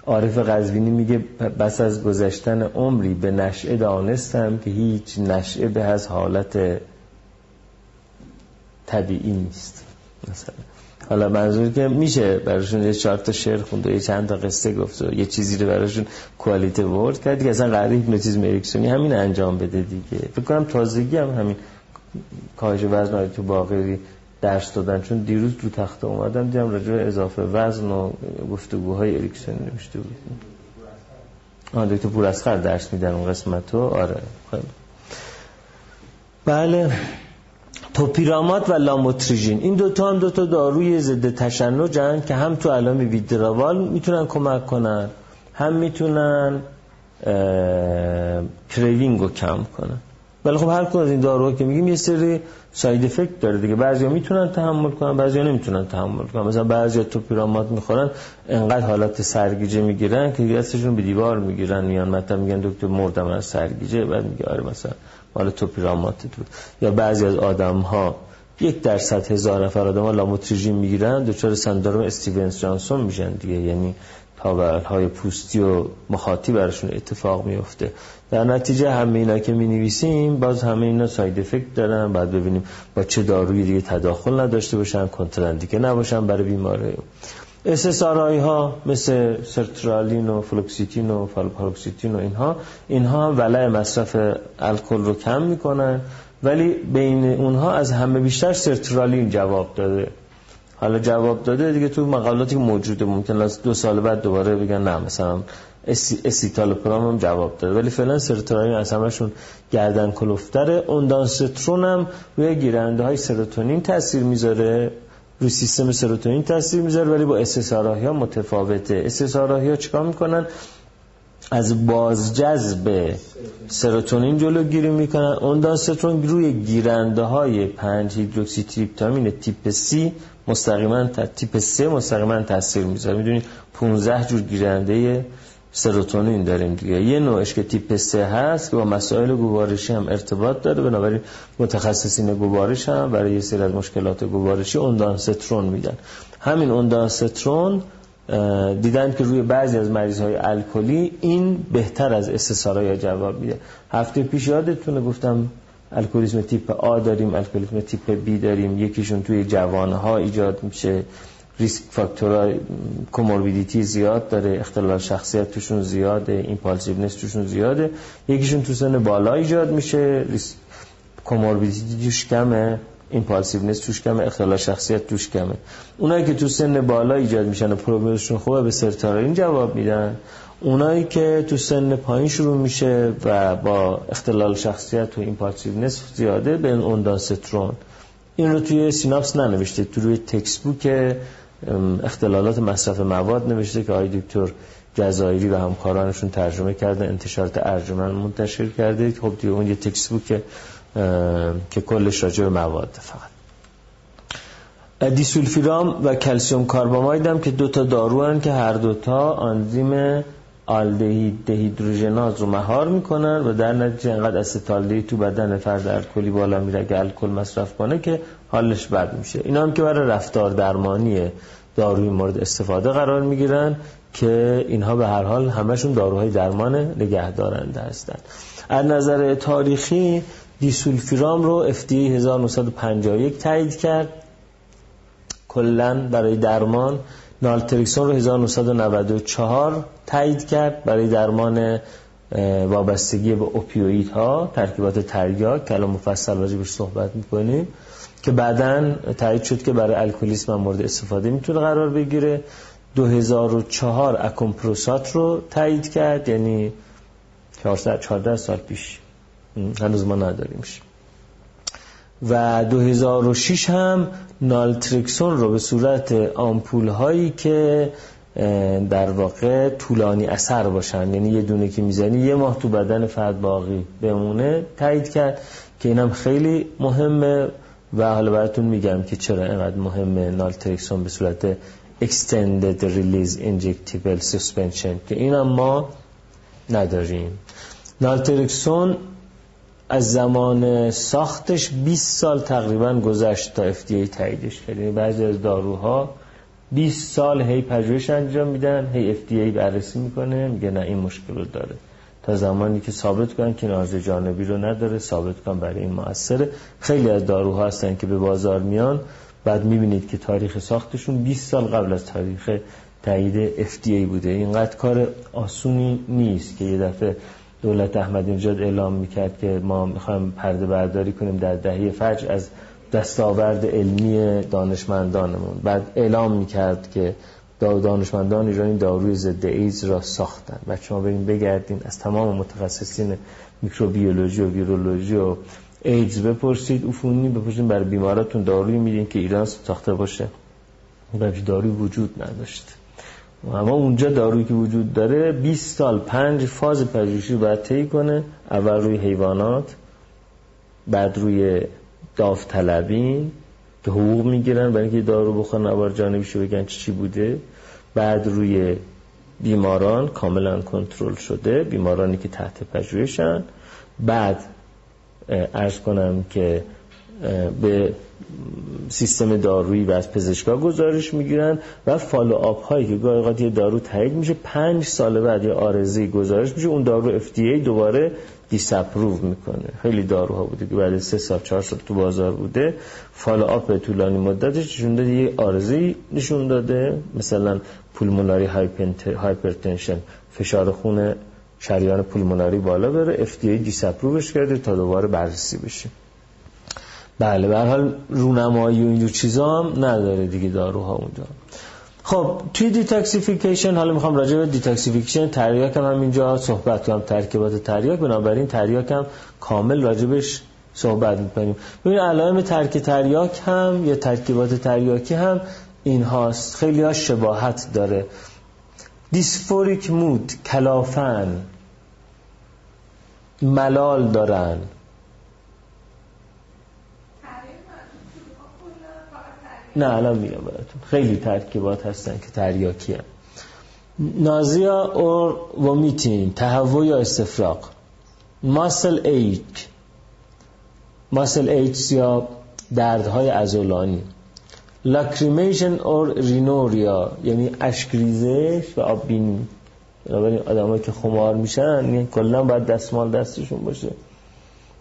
عارف قزوینی میگه بس از گذشتن عمری به نشعه دانستم که هیچ نشعه به از حالت طبیعی نیست. مثلا. حالا منظور که میشه براشون یه چهار تا شعر خوند و یه چند تا قصه گفت و یه چیزی رو براشون کوالیته ورد کرد که اصلا قراره هیپنوتیزم اریکسونی همین انجام بده دیگه. فکر کنم تازگی هم همین کاهش وزن تو باقری درس دادن. چون دیروز رو تخته اومدم دیدم راجع اضافه وزن و گفتگوهای اریکسونی نوشته بود. آن دکتر پوراسخر درس میدن اون قسمت رو؟ آره خیلی. بله. توپیرامات و لاموتریژین. این دوتا هم دوتا داروی ضد تشنجن که هم تو علائم withdrawal می‌تونن کمک کنن هم می‌تونن craving رو کم کنن. ولی خب هر کدوم از این داروها که میگیم یه سری side effect داره دیگه. بعضیا می‌تونن تحمل کنن بعضیا نمی‌تونن تحمل کنن. مثلا بعضیا توپیرامات می‌خورن انقدر حالات سرگیجه می‌گیرن که دستشون به دیوار می‌گیرن میان مثلا میگن دکتر مردم از سرگیجه بعد میگه آره مثلا مال توپیرامات تو یا بعضی از آدم ها یک درصد هزار نفر آدم ها لاموتریژین می‌گیرن دچار سندروم استیونز جانسون میشن دیگه. یعنی تاول های پوستی و مخاطی براشون اتفاق میفته. در نتیجه همه اینا که می نویسیم باز همه اینا side effect دارن. بعد ببینیم با چه داروی دیگه تداخل نداشته باشن contraindicate نباشن برای بیماره SSRI ها مثل سرترالین و فلوکسیتین و پاروکسیتین و اینها اینها هم ولع مصرف الکل رو کم می‌کنن. ولی بین اونها از همه بیشتر سرترالین جواب داده. حالا جواب داده دیگه تو مقالاتی که موجوده ممکن است دو سال بعد دوباره بگن نه مثلا اسیتالوپرام هم جواب داده. ولی فعلا سرترالین از همشون گردن کلوفتره. اوندانسترون هم روی گیرنده های سروتونین تاثیر می‌ذاره. روی سیستم سروتونین تاثیر می‌ذاره ولی با اسساراهی ها متفاوته. اسساراهی ها چیکار می‌کنن؟ از بازجذب سروتونین جلوگیری می‌کنن. اوندانسترون روی گیرنده های 5 هیدروکسی تریپتامین تیپ C مستقیما تیپ 3 مستقیما تاثیر می‌ذاره. می‌دونید 15 جور گیرنده سروتونین داریم دیگه. یه نوعش که تیپ 3 هست که با مسائل گوارشی هم ارتباط داره. بنابراین متخصصین گوارش هم برای یه سری از مشکلات گوارشی اوندانسترون میدن. همین اوندانسترون دیدن که روی بعضی از مریض های الکلی این بهتر از SSRI جواب میده. هفته پیش یادتونه گفتم الکلیسم تیپ A داریم الکلیسم تیپ B داریم. یکیشون توی جوانها ایجاد میشه. risk factor های comorbidity زیاد داره اختلال شخصیت توشون زیاده impulsiveness توشون زیاده. یکیشون تو سن بالا ایجاد میشه. risk comorbidity کمه. impulsiveness توش کمه اختلال شخصیت توش کمه. اونایی که تو سن بالا ایجاد میشن و prognosis شون خوبه به سرترالین جواب میدن. اونایی که تو سن پایین شروع میشه و با اختلال شخصیت و impulsiveness زیاده به اوندانسترون این رو توی سیناپس ننوشته تو روی textbook اختلالات مصرف مواد نوشته که آقای دکتر جزایری و همکارانشون ترجمه کرده انتشارات ارجمند منتشر کرده. خب دیگه اون یه textbook که کلش راجع به مواد فقط. دیسولفیرام و کلسیوم کارباماید هم که دوتا دارو هن که هر دوتا آنزیم آلدهید دهیدروژناز رو مهار می‌کنن و در نتیجه انقدر استالدهید تو بدن فرد الکلی بالا میره که الکل مصرف کنه که حالش بد میشه. اینا هم که برای رفتار درمانی داروی مورد استفاده قرار می‌گیرن که اینها به هر حال همشون داروهای درمان نگهدارنده هستن. از نظر تاریخی دیسولفیرام رو FDA 1951 تایید کرد. کلا برای درمان نالتریکسون رو 1994 تایید کرد برای درمان وابستگی به اوپیوید ها ترکیبات تریاک که الان مفصل راجع صحبت می‌کنیم که بعدا تایید شد که برای الکلیسم هم مورد استفاده می‌تونه قرار بگیره. 2004 اکومپروسات رو تایید کرد یعنی 414 سال پیش. هنوز ما نداریمش. و 2006 هم نالتریکسون رو به صورت آمپول هایی که در واقع طولانی اثر باشن یعنی یه دونه که می‌زنی یه ماه تو بدن فرد باقی بمونه تایید کرد که اینم خیلی مهمه. و حالا براتون میگم که چرا اینقدر مهمه نالتریکسون به صورت extended release injectable suspension که اینم ما نداریم. نالتریکسون از زمان ساختش 20 سال تقریبا گذشت تا FDA تاییدش. کرد یعنی بعضی از داروها 20 سال هی پژوهش انجام میدن هی FDA بررسی می‌کنه میگه نه این مشکل رو داره. تا زمانی که ثابت کنن که ناز جانبی رو نداره ثابت کن برای این موثره خیلی از داروها هستن که به بازار میان بعد می‌بینید که تاریخ ساختشون 20 سال قبل از تاریخ تایید FDA بوده. اینقدر کار آسونی نیست که یه دفعه دولت احمدی نژاد اعلام می‌کرد که ما می‌خوایم پرده برداری کنیم در دهه فجر از دستاورد علمی دانشمندانمون. بعد اعلام می‌کرد که دانشمندان ایرانی داروی ضد ایز را ساختن. و شما بریم بگردین از تمام متخصصین میکروبیولوژی و ویرولوژی و ایدز بپرسید عفونی بپرسید برای بیماراتون داروی میدین که ایران ساخته باشه. و داروی وجود نداشت. اما اونجا دارویی که وجود داره 20 سال پنج فاز پژوهشی باید طی کنه. اول روی حیوانات بعد روی داوطلبین که حقوق می‌گیرن. برای اینکه دارو بخورن نوار جانبیشو بگن چی بوده. بعد روی بیماران کاملا کنترل شده. بیمارانی که تحت پژوهشن. بعد ارز کنم که به سیستم دارویی و از پزشکا گزارش می‌گیرن و follow up هایی که گاهی دارو تایید میشه پنج سال بعد یه عارضه‌ای گزارش میشه اون دارو FDA دوباره disapprove می‌کنه. خیلی داروها بوده که بعد سه سال چهار سال تو بازار بوده. follow up طولانی مدتش نشون داده یه عارضه‌ای نشون داده. مثلا pulmonary hypertension فشار خون شریان پولموناری بالا بره FDA disapprove ش کرده تا دوباره بررسی بشه. بله به حال رونمایی و اینجور چیزا هم نداره دیگه داروها اونجا. خب توی detoxification حالا می‌خوام راجع به detoxification تریاک هم, هم اینجا صحبت کنم ترکیبات تریاک. بنابراین تریاک هم کامل راجبش صحبت می‌کنیم. ببین علائم ترک تریاک هم یا ترکیبات تریاکی هم این هاست خیلی ها شباهت داره. dysphoric mood کلافن ملال دارن. نه الان میگم براتون. خیلی ترکیبات هستن که تریاکی هم nausea or vomiting تهوع یا استفراغ؟ muscle ache muscle ache یا دردهای عضلانی lacrimation or rhinorrhea یعنی اشکریزش و آب بینی بنابراین آدم که خمار میشن یعنی کلا باید دستمال دستشون باشه.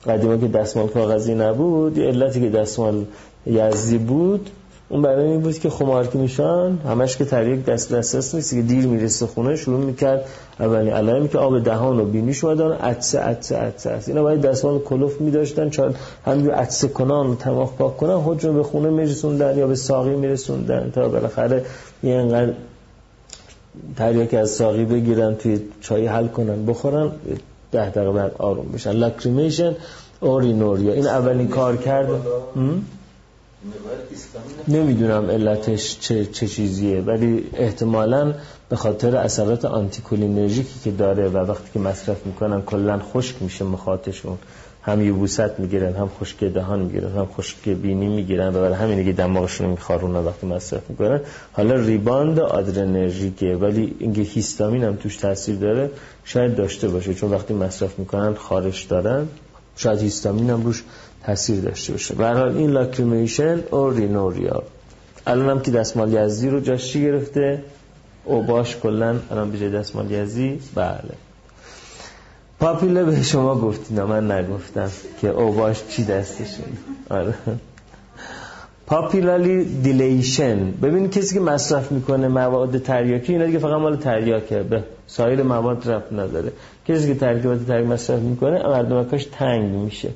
قدیما که دستمال کاغذی نبود یه علتی که دستمال یزدی بود اون برای این بود که خمار که میشن همش که تریک دست دست نیست که دیر می‌رسه خونه شروع می‌کرد. اولی علائمی که آب دهان و بینیش اومدن عطسه عطسه عطسه اینا باید دستمال کلوف میداشتن چون همینجور عطسه کنان و تماخ پاک کنن خود به خونه میرسوندن یا به ساقی میرسوندن تا بالاخره یه انقدر تریاک از ساقی بگیرن توی چای حل کنن بخورن ده دقیقه بعد آروم بشن. lacrimation or rhinorrhea این اولین کار کرد. نمی‌دونم علتش چه, چه چیزیه ولی احتمالا به خاطر اثرات anticholinergic ی که داره و وقتی که مصرف می‌کنن کلا خشک میشه مخاطشون. هم یبوست می‌گیرن هم خشک دهان می‌گیرن هم خشک بینی می‌گیرن و برای همینه که دماغشون میخارونن وقتی مصرف می‌کنن. حالا ریباند آدرنرژیکه ولی اینکه هیستامین هم توش تاثیر داره شاید داشته باشه. چون وقتی مصرف می‌کنن خارش دارن شاید هیستامین هم روش تاثیر داشته باشه. به حال این لاکریمیشن او رینوریا الان هم که دستمال یزدی رو جاشی گرفته؟ او باش کلن الان بجای دستمال یزدی؟ بله. پاپیله به شما گفتین من نگفتم که او باش چی دستشون آره. pupillary dilation. ببین کسی که مصرف می‌کنه مواد تریاکی اینا دیگه فقط مال تریاکه. به سایر مواد ربط نداره. کسی که ترکیبات تریاک مصرف می‌کنه مردمکاش تنگ میشه.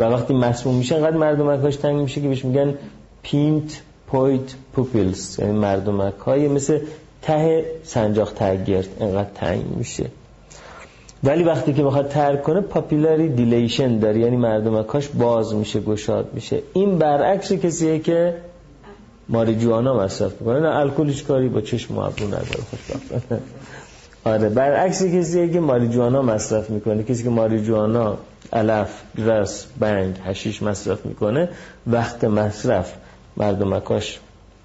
و وقتی مسموم میشه انقدر مردمکاش تنگ میشه که بهش میگن pinpoint pupils یعنی مردمک های مثل ته سنجاق ته گرد انقدر تنگ میشه. ولی وقتی که بخواد ترک کنه pupillary dilation داره یعنی مردمکاش باز میشه گشاد میشه. این برعکس کسیه که ماریجوانا مصرف می‌کنه. نه الکلش کاری با چشم و ابرو نداره. خوشبختانه <laughs> آره برعکس کسیه که ماریجوانا مصرف می‌کنه. کسی که ماریجوانا علف grass بنگ حشیش مصرف می‌کنه. وقت مصرف مردمکاش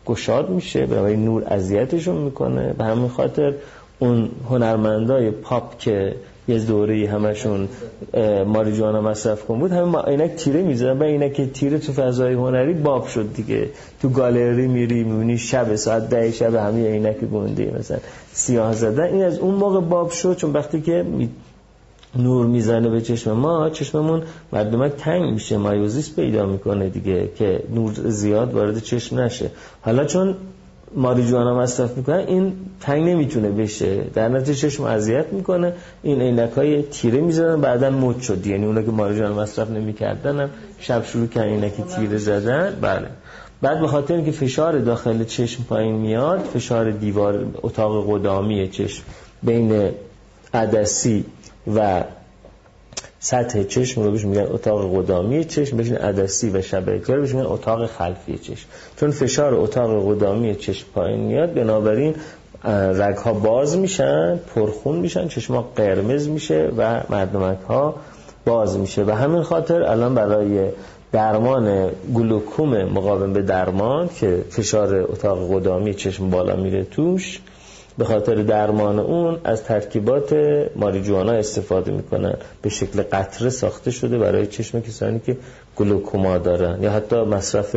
گشاد میشه برای نور اذیتشون می‌کنه. به همین خاطر اون هنرمندای پاپ که یه دوره همشون ماریجوانا مصرف کن بود همه عینک تیره می‌زنن و عینک تیره تو فضای هنری باب شد دیگه. تو گالری میری می‌بینی شب ساعت ده شب همه عینک گنده مثلا سیاه زدن. این از اون موقع باب شد چون وقتی که نور می‌زنه به چشم ما چشممون مردمک تنگ میشه miosis پیدا می‌کنه دیگه که نور زیاد وارد چشم نشه. حالا چون ماریجوانا مصرف می‌کنه این تنگ نمی‌تونه بشه. در نتیجه چشم اذیت می‌کنه. این عینک های تیره می‌زنن بعدا مد شد. یعنی اونا که ماریجوانا مصرف نمی‌کردن هم شب شروع کردن عینک تیره زدن. بله. بعد به خاطر اینکه فشار داخل چشم پایین میاد فشار دیوار اتاق قدامی چشم بین عدسی و سطح چشم رو بهش میگن اتاق قدامی چشم بهش عدسی و شبکه بهش میگن اتاق خلفی چشم. چون فشار اتاق قدامی چشم پایین میاد بنابراین رگ ها باز میشن پرخون میشن چشم ها قرمز میشه و مردمک ها باز میشه. و همین خاطر الان برای درمان گلوکوم مقاوم به درمان که فشار اتاق قدامی چشم بالا میره توش به خاطر درمان اون از ترکیبات ماریجوانا استفاده می‌کنن. به شکل قطره ساخته شده برای چشم کسانی که گلوکوما دارن. یا حتی مصرف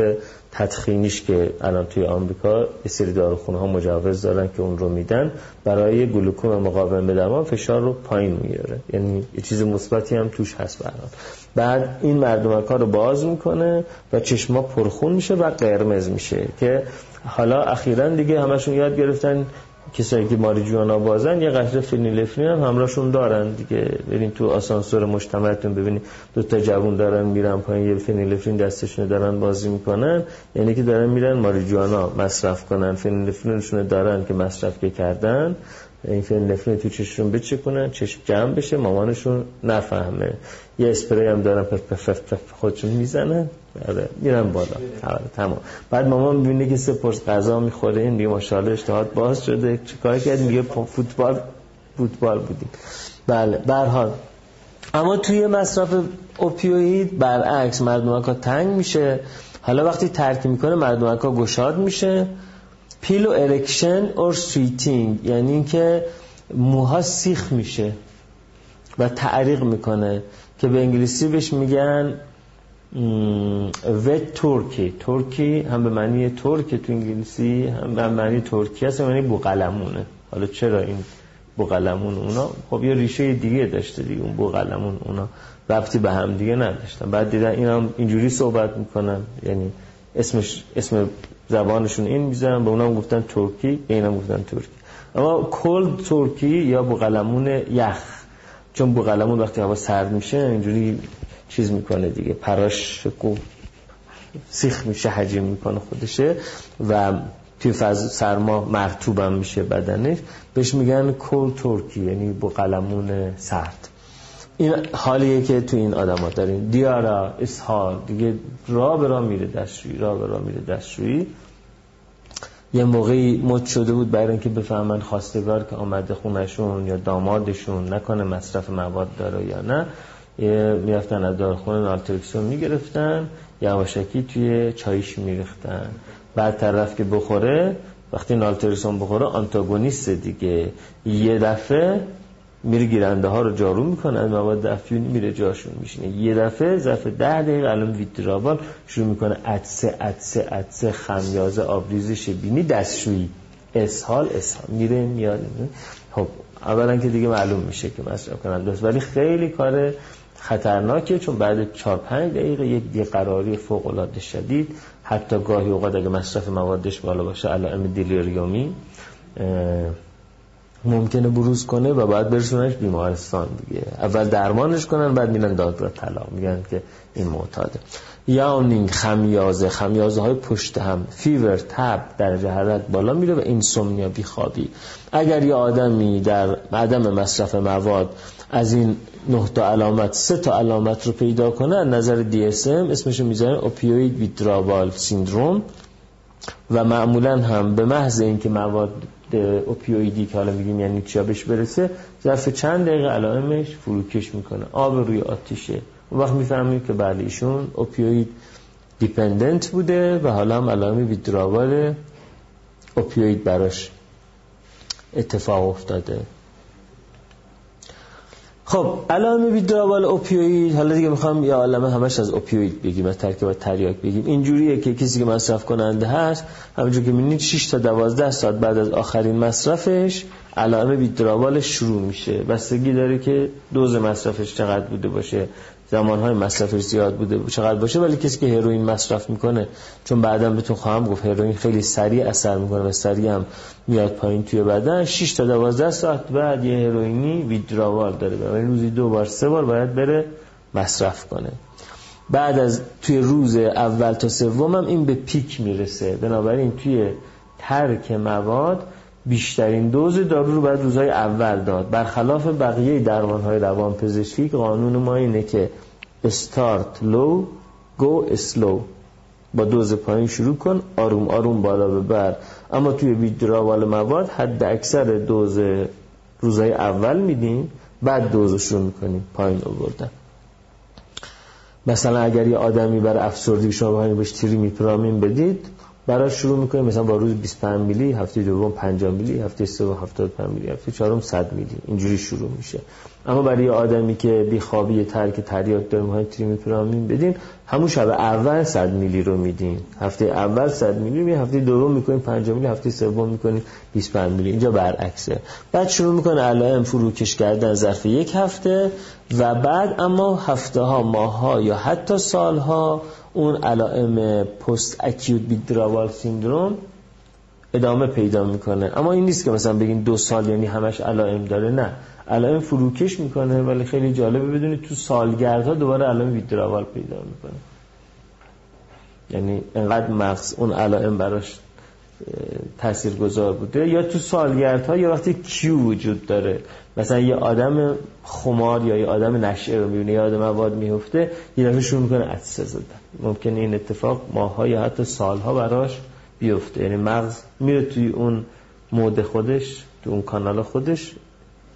تدخینیش که الان توی آمریکا یه سری داروخونه ها مجوز دارن که اون رو میدن برای گلوکوم مقاوم به درمان فشار رو پایین میاره. یعنی یه چیز مثبتی هم توش هست برام. بعد این مردمک ها رو باز می‌کنه و چشما پرخون میشه و قرمز میشه که حالا اخیرا دیگه همشون یاد گرفتن کسایی که ماریجوانا بازن یه قطره فنیلفرین هم همراهشون دارن دیگه. برین تو آسانسور مجتمعتون ببینید دو تا جوون دارن میرن پایین یه فنیلفرین دستشون دارن بازی می‌کنن. یعنی که دارن میرن ماریجوانا مصرف کنن. فنیلفرینشون دارن که مصرف که کردن. این فنیلفرین تو چشمشون بچکونن چشم جمع بشه مامانشون نفهمه. یه اسپری هم دارن پف پف پف خودشون می‌زنن. آره میرن بالا. آره تمام. بعد مامان می‌بینه که سه پرس غذا می‌خوره این دیگه ماشاءالله اشتهات باز شده. چیکار کرد؟ میگه فوتبال فوتبال بودیم. بله به اما توی مصرف opioid برعکس مردمک ها تنگ میشه. حالا وقتی ترک می‌کنه مردمک ها گشاد میشه. piloerection or sweating یعنی اینکه موها سیخ میشه و تعریق می‌کنه. که به انگلیسی بهش میگن wet turkey turkey هم به معنی ترک تو انگلیسی هم به معنی ترکی هست معنی بوقلمونه. حالا چرا این بوقلمون اونا؟ خب یه ریشه دیگه داشته دیگه اون بوقلمون اونا. ربطی به هم دیگه نداشتن. بعد دیدن این هم اینجوری صحبت می‌کنن. یعنی اسمش اسم زبانشون این می‌ذارن به اونم گفتن ترکی به اینم گفتن ترکی. اما کل ترکی یا بوقلمون یخ. چون بوقلمون وقتی هوا سرد میشه اینجوری چیز می‌کنه دیگه. پراش کو سیخ میشه حجم می‌کنه خودشه و توی فاز سرما مرتوبم میشه بدنش. بهش میگن کل ترکی یعنی با قلمون سرد. این حالیه که تو این آدم داریم. دیارا اسهال دیگه را به را میره دستشویی را به را میره دستشویی. یه موقعی مد شده بود برای اینکه بفهمن خواستگار که آمده خونشون یا دامادشون نکنه مصرف مواد داره یا نه می‌رفتن از دارخونه نالترکسون می‌گرفتن یواشکی توی چایش میریختن. بعد طرف که بخوره وقتی نالترکسون بخوره آنتاگونیست دیگه. یه دفعه میره گیرنده ها رو جارو می‌کنه از مواد افیونی میره جاشون میشینه. یه دفعه ظرف ده دقیقه الان ویترابال شروع می‌کنه عدسه عدسه عدسه خمیازه آبریزش بینی دستشویی. اسهال اسهال. میره میاد. خب اولا که دیگه معلوم میشه که مصرف کننده است. ولی خیلی کار خطرناکه چون بعد 4 5 دقیقه یک بیقراری فوق العاده شدید. حتی گاهی اوقات اگه مصرف موادش بالا باشه علائم delirium ی ممکنه بروز کنه و بعد برسونش بیمارستان دیگه. اول درمانش کنن بعد میرن دادگاه طلاق. میگن که این معتاده. yawning خمیازه. خمیازه های پشت هم. fever تب درجه حرارت بالا میره و insomnia بیخوابی. اگر یه آدمی در عدم مصرف مواد از این نه تا علامت سه تا علامت رو پیدا کنه از نظر DSM اسمشو می‌ذارن اوپیوید ویترابال سیندروم و معمولا هم به محض اینکه مواد اوپیویدی که حالا میگیم یعنی چیا بهش برسه ظرف چند دقیقه علائمش فروکش می‌کنه. آب روی آتیشه اون وقت می‌فهمیم که بله ایشون اوپیوید دیپندنت بوده و حالا هم علائم ویدراوال اوپیوید براش اتفاق افتاده. خب علائم ویدراوال اوپیوید حالا دیگه می‌خوام یه عالمه همش از اوپیوید بگیم از ترکیب تریاک بگیم. اینجوریه که کسی که مصرف کننده هست همونجور که می‌بینید 6 تا 12 ساعت بعد از آخرین مصرفش علائم ویدراوالش شروع میشه. بستگی داره که دوز مصرفش چقدر بوده باشه. زمانهای مصرفش زیاد بوده. چقدر باشه؟ ولی کسی که هروئین مصرف می‌کنه چون بعدا بهتون خواهم گفت هروئین خیلی سریع اثر می‌کنه و سریع هم میاد پایین توی بدن. 6 تا 12 ساعت بعد یه هروئینی ویدراوال داره. یعنی روزی دو بار سه بار باید بره مصرف کنه. بعد از توی روز اول تا سوم هم این به پیک می‌رسه. بنابراین توی ترک مواد بیشترین دوز دارو رو باید روزهای اول داد. برخلاف بقیه درمان های روان پزشکی قانون ما اینه که استارت لو گو اسلو. با دوز پایین شروع کن آروم آروم بالا ببر. اما توی ویدراوال مواد حد اکثر دوز روزهای اول میدیم بعد دوزش رو می‌کنیم. پایین آوردن. مثلا اگر یه آدمی برای افسردگی شما بهش تیری میپرامین بدید برای شروع می‌کنیم. مثلا با روز 25 میلی هفته دوم 50 میلی هفته سوم 75 میلی هفته چهارم 100 میلی. اینجوری شروع میشه. اما برای آدمی که بیخوابی ترک تریاک داریم های تریمیپرامین بدین همون شب اول 100 میلی رو میدیم هفته اول 100 میلی می هفته دوم می‌کنیم 50 میلی هفته سوم می‌کنیم 25 میلی. اینجا برعکسه. بعد شروع می‌کنه علائم فروکش کردن ظرف یک هفته و بعد اما هفته ها ماه ها یا حتی سال ها اون علائم پست اکیوت بیدراوال سیندروم ادامه پیدا می‌کنه. اما این نیست که مثلا بگین دو سال یعنی همش علائم داره. نه. علائم فروکش می‌کنه ولی خیلی جالبه بدونید تو سالگردها دوباره علائم ویدراوال پیدا می‌کنه. یعنی انقدر مغز اون علائم براش تاثیرگذار بوده. یا تو سالگردها یا وقتی کیو وجود داره. مثلا یه آدم خمار یا یه آدم نشه رو می‌بینه آدم مواد میفته یه دفعه شروع می‌کنه عدسه زدن. ممکنه این اتفاق ماها یا حتی سالها براش بیفته. یعنی مغز میره توی اون مود خودش تو اون کانال خودش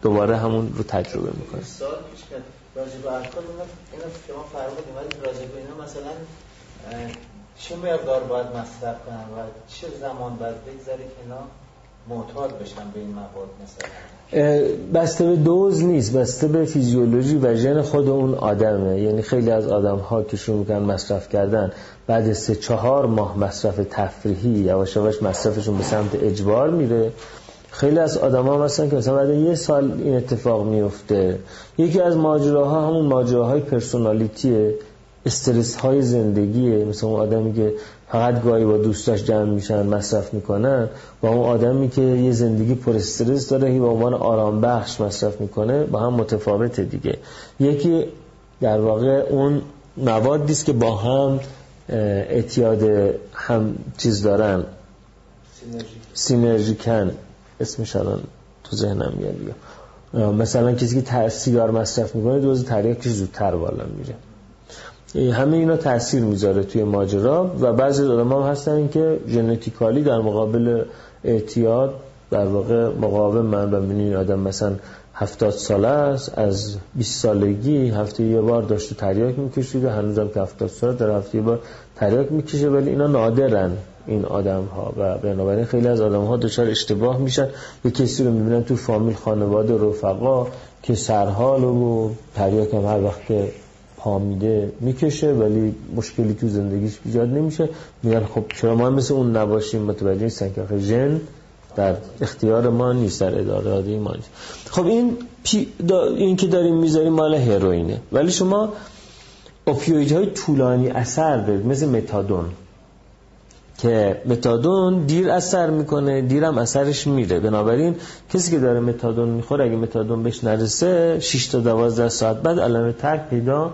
دوباره همون رو تجربه می‌کنه. سال پیش که راجع به الکل اینا اینا مثلا چه مقدار باید مصرف کنن و چه زمان باید بگذره که معتاد بشن به این مواد مثلا. بسته به دوز نیست بسته به فیزیولوژی و ژن خود اون آدمه. یعنی خیلی از آدم ها که شروع می‌کنن مصرف کردن بعد سه چهار ماه مصرف تفریحی یواش یواش مصرفشون به سمت اجبار میره. خیلی از آدم ها مثلا که مثلا بعد یه سال این اتفاق میفته یکی از ماجراها همون ماجراهای پرسونالیتیه استرس های زندگیه. مثل اون آدمی که فقط گاهی با دوستاش جمع میشن مصرف می‌کنن. با اون آدمی که یه زندگی پر استرس داره به عنوان آرام بخش مصرف می‌کنه با هم متفاوته دیگه. یکی در واقع اون موادی است که با هم اعتیاد هم چیز دارن. سینرژیکن. اسمش الان تو ذهنم میاد مثلا کسی که سیگار مصرف می‌کنه دوز تریاکش زودتر بالا میره. همه اینا تاثیر می‌ذاره توی ماجرا و بعضی آدم هم هستن که ژنتیکالی در مقابل اعتیاد در واقع مقابل من و این آدم مثلا هفتاد ساله است از 20 سالگی هفته یه بار داشته تریاک میکشیده هنوزم که هفتاد ساله در هفته یه بار تریاک می‌کشه ولی اینا نادرن این آدم ها و بنابراین خیلی از آدم ها دچار اشتباه میشن. یه کسی رو می‌بینن تو فامیل خانواده رفقا که سرحال و تریاک هم هر وقت پامیده می‌کشه ولی مشکلی تو زندگیش ایجاد نمیشه. میگن خب چرا ما مثل اون نباشیم؟ متوجه نیستن که ژن در اختیار ما نیست در اداره ما نیست. خب این این که داریم می‌ذاریم مال هروئینه ولی شما های طولانی اثر دارید مثل متادون. که متادون دیر اثر می‌کنه دیرم اثرش میره. بنابراین کسی که داره متادون می‌خوره اگه متادون بهش نرسه 6 تا 12 ساعت بعد علائم ترک پیدا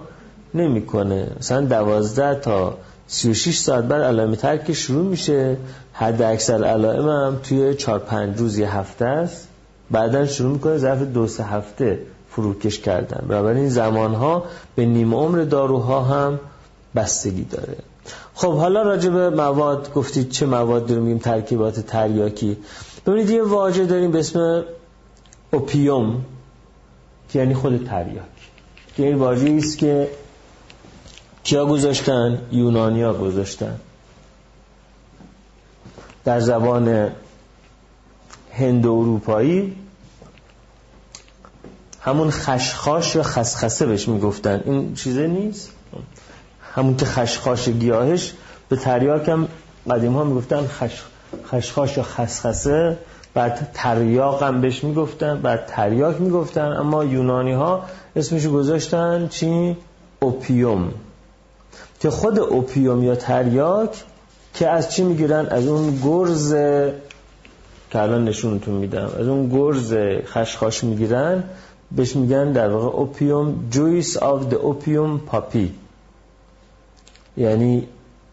نمی‌کنه. مثلا 12 تا 36 ساعت بعد علائم ترک شروع میشه. حد اکثر علائم هم توی 4 5 روز یه هفته است. بعدا شروع می‌کنه ظرف دو سه هفته فروکش کردن. بنابراین زمان ها به نیم عمر داروها هم بستگی داره. خب حالا راجع به مواد گفتید چه مواد رو میگیم ترکیبات تریاکی. ببینید یه واژه داریم به اسم اوپیوم که یعنی خود تریاک. که این واژه است که کیا گذاشتن؟ یونانیا گذاشتن. در زبان هند و اروپایی همون خشخاش یا خسخسه بهش می‌گفتن. این چیزه نیست؟ همون که خشخاش گیاهش به تریاک هم قدیم ها می‌گفتن خش... خشخاش یا خسخسه بعد تریاق هم بهش می‌گفتن بعد تریاک می‌گفتن. اما یونانی ها اسمش گذاشتن چی؟ اوپیوم. که خود اوپیوم یا تریاک که از چی می‌گیرن؟ از اون گرز که الان نشونتون میدم. از اون گرز خشخاش می‌گیرن. بهش میگن در واقع opium juice of the opium poppy. یعنی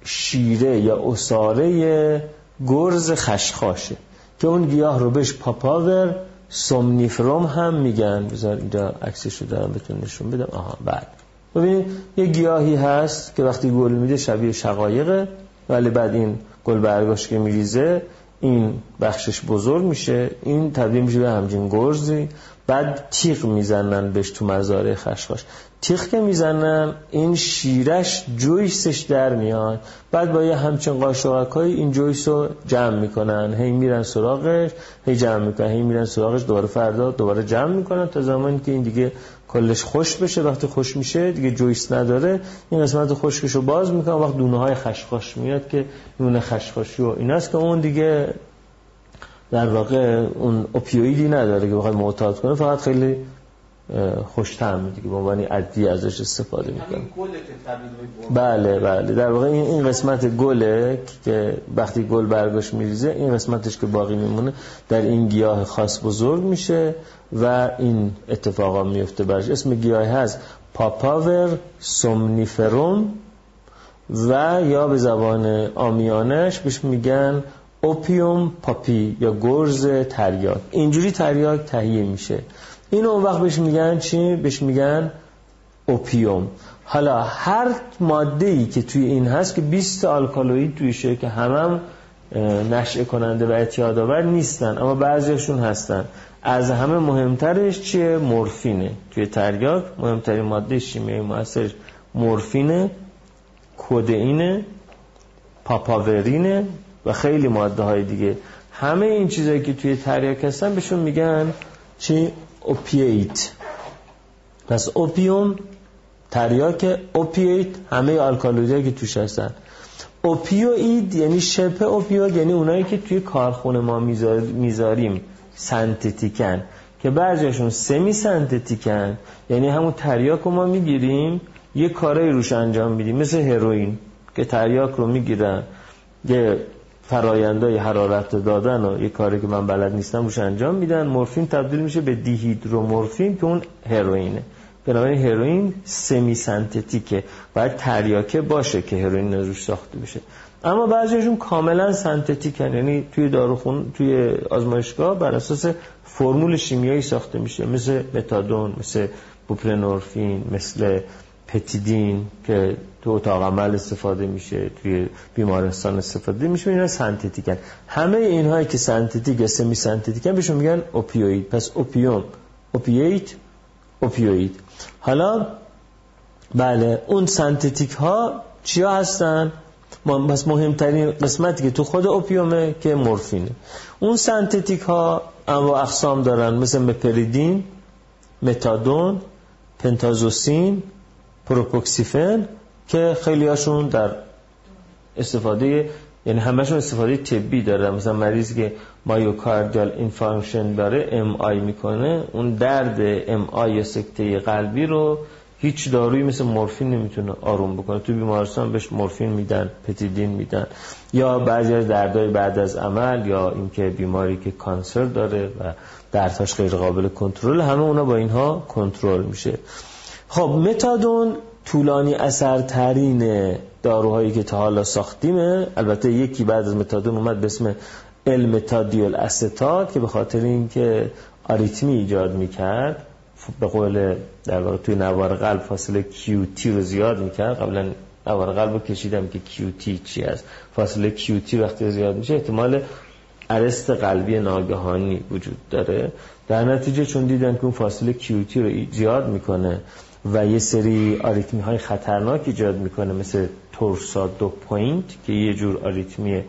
شیره یا عصاره گرز خشخاشه. که اون گیاه رو بهش Papaver somniferum هم میگن. بذار اینجا عکسش رو دارم بهتون نشون بدم. آها بعد. ببینید یه گیاهی هست که وقتی گل میده شبیه شقایقه ولی بعد این گل برگاش که میریزه این بخشش بزرگ میشه این تبدیل میشه به همچین گرزی. بعد تیغ می‌زنن بهش تو مزارع خشخاش. تیغ که می‌زنن این شیرش جویسش در میاد. بعد با یه همچین قاشقک های این جویس رو جمع می‌کنن. هی میرن سراغش هی جمع می‌کنن. هی میرن سراغش دوباره فردا دوباره جمع می‌کنن تا زمانی که این دیگه کلش خوش بشه. وقتی خوش میشه دیگه جویس نداره. این قسمت خوشکش رو باز می‌کنن وقت دونه های خشخاش میاد که نون خشخاشی و این است که اون دیگه در واقع اون اوپیویدی نداره که بخواد معتاد کنه فقط خیلی خوش طعم دیگه به عنوان عدی ازش استفاده می‌کنه. بله بله. در واقع این این قسمت گله که وقتی گل برگاش میریزه این قسمتش که باقی میمونه در این گیاه خاص بزرگ میشه و این اتفاقا میفته برش. اسم گیاه هست Papaver somniferum و یا به زبان عامیانش بهش میگن opium poppy یا گرز تریاک. اینجوری تریاک تهیه میشه. اینو اون وقت بهش میگن چی؟ بهش میگن opium حالا هر ماده ای که توی این هست که 20 آلکالوید تویشه که همم هم نشع کننده و اعتیاد آور نیستن اما بعضیشون هستن. از همه مهمترش چیه؟ مورفینه. توی تریاک مهمترین ماده شیمیایی موثرش مورفینه کودئینه پاپاورینه و خیلی ماده های دیگه. همه این چیزایی که توی تریاک هستن بهشون میگن چی؟ اوپییت. پس اوپیوم تریاک اوپییت همه آلکالویدی که توش هستن. اوپیوید یعنی شبه اوپیوید یعنی اونایی که توی کارخونه ما می‌ذاریم سنتتیکن. که بعضیشون سمی سنتتیکن یعنی همون تریاک رو ما می‌گیریم یه کارایی روش انجام میدیم. مثل هروئین که تریاک رو می‌گیرن. یه فرایندهای حرارت دادن و یه کاری که من بلد نیستم روش انجام میدن. مورفین تبدیل میشه به دیهیدرومورفین که اون هروئینه. بنابراین هروئین سمی سنتتیکه باید تریاکه باشه که هروئین روش ساخته بشه. اما بعضیشون کاملا سنتتیکن. یعنی توی داروخون توی آزمایشگاه بر اساس فرمول شیمیایی ساخته میشه. مثل متادون مثل بوپرنورفین مثل پتیدین که تو اتاق عمل استفاده میشه توی بیمارستان استفاده میشه اینا سنتتیکن. همه اینهایی که سنتتیک یا سمی سنتتیکن بهشون میگن اوپیوید. پس اوپیوم اوپیوید اوپیوید. حالا بله اون سنتتیک ها چیا هستن بس مهمترین قسمتی که تو خود اوپیومه که مورفینه. اون سنتتیک ها انواع اقسام دارن. مثل مپریدین متادون پنتازوسین پروپوکسیفن که خیلی هاشون در استفاده یعنی همشون استفاده طبی داره. مثلا مریضی که myocardial infarction داره MI می‌کنه اون درد MI سکته قلبی رو هیچ دارویی مثل مورفین نمی‌تونه آروم بکنه. تو بیمارستان بهش مورفین میدن پتیدین میدن. یا بعضی از دردهای بعد از عمل یا اینکه بیماری که cancer داره و دردهاش غیر قابل کنترل همه اونا با اینها کنترل میشه. خب متادون طولانی اثرترین داروهایی که تا حالا ساختیمه. البته یکی بعد از متادون اومد به اسم المتادیول استات که به خاطر اینکه آریتمی ایجاد می‌کرد به قول در واقع توی نوار قلب فاصله کیوتی رو زیاد می‌کرد. قبلا نوار قلب رو کشیدم که کیوتی چی است. فاصله کیوتی وقتی زیاد میشه احتمال ارست قلبی ناگهانی وجود داره. در نتیجه چون دیدن که اون فاصله کیوتی رو زیاد می‌کنه و یه سری آریتمی های خطرناک ایجاد می‌کنه مثل torsades de pointes که یه جور آریتمی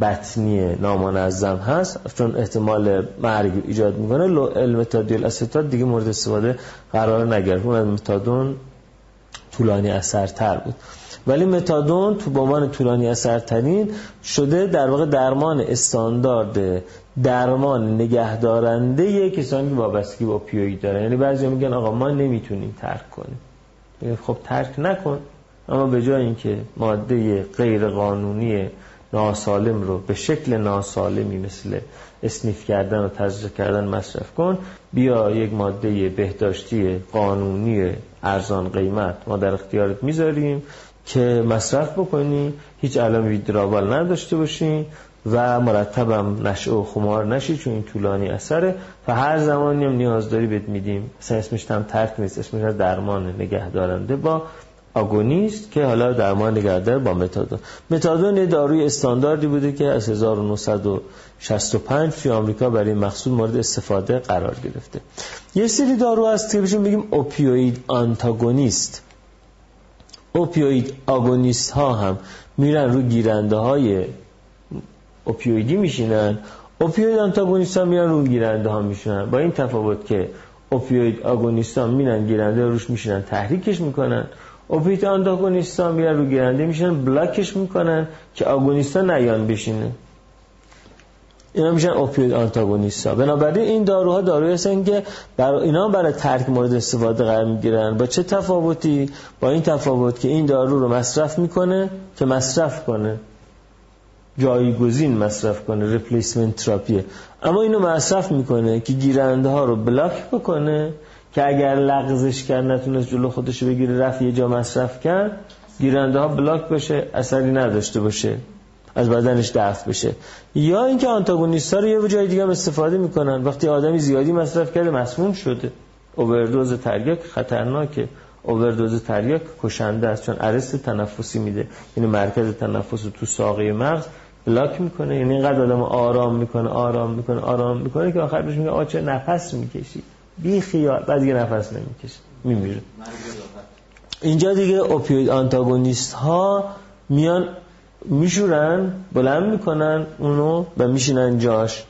بطنی نامنظم هست. چون احتمال مرگ ایجاد می‌کنه L-methadyl acetate دیگه مورد استفاده قرار نگرفت. اون متادون طولانی اثرتر بود. ولی متادون تو به عنوان طولانی اثرترین شده در واقع درمان استاندارد درمان نگهدارنده کسانی که وابستگی با opioid دارن. یعنی بعضی میگن آقا ما نمی‌تونیم ترک کنیم. خب ترک نکن. اما به جای اینکه ماده غیر قانونی ناسالم رو به شکل ناسالمی مثل اسنیف کردن و تزریق کردن مصرف کن بیا یک ماده بهداشتی قانونی ارزان قیمت ما در اختیارت می‌ذاریم که مصرف بکنی. هیچ علام ویدرابال نداشته باشی. و مرتبم نشع و خمار نشی چون این طولانی اثره. و هر زمانی هم نیاز داری بهت میدیم. مثلا اسمش هم ترک نیست. اسمش درمان نگهدارنده با آگونیست که حالا درمان نگهدار با متادون. متادون یه داروی استانداردی بوده که از 1965 توی آمریکا برای مقصود مورد استفاده قرار گرفته. یه سری دارو هست که بهشون بگیم اوپیوید آنتاگونیست. اوپیوید آگونیست ها هم میرن رو گیرنده های اوپیویدی میشینن. اوپیوید آنتاگونیست ها میرن رو گیرنده ها میشینن با این تفاوت که opioid agonist ها میرن گیرنده روش میشینن تحریکش می‌کنن. opioid antagonist ها میرن رو گیرنده میشینن بلاکش می‌کنن که agonist ها نیان بشینه. اینا میشن opioid antagonist ها بنابراین این داروها داروی هستن که برای اینا برای ترک مورد استفاده قرار می‌گیرن. با چه تفاوتی؟ با این تفاوت که این دارو رو مصرف می‌کنه که مصرف کنه. جایگزین مصرف کنه replacement therapy ه. اما اینو مصرف می‌کنه که گیرنده ها رو بلاک بکنه که اگر لغزش کرد نتونست جلو خودش بگیره رفت یه جا مصرف کرد گیرنده ها بلاک بشه اثری نداشته باشه از بدنش دفع بشه. یا اینکه آنتاگونیست ها رو یه جای دیگه هم استفاده می‌کنن. وقتی آدمی زیادی مصرف کرده مسموم شده. اووردوز تریاک خطرناکه. اووردوز تریاک کشنده است. چون ارست تنفسی میده. یعنی مرکز تنفس تو ساقه مغز بلاک می‌کنه. یعنی اینقدر آدم آرام می‌کنه آرام می‌کنه آرام می‌کنه که آخر بهش میگه آچه نفس می‌کشی؟ بی خیال. بعد دیگه نفس نمی‌کشه. میمیره. اینجا دیگه اوپیوید آنتاگونیست ها میان میشورن بلند می‌کنن اونو و میشینن جاش.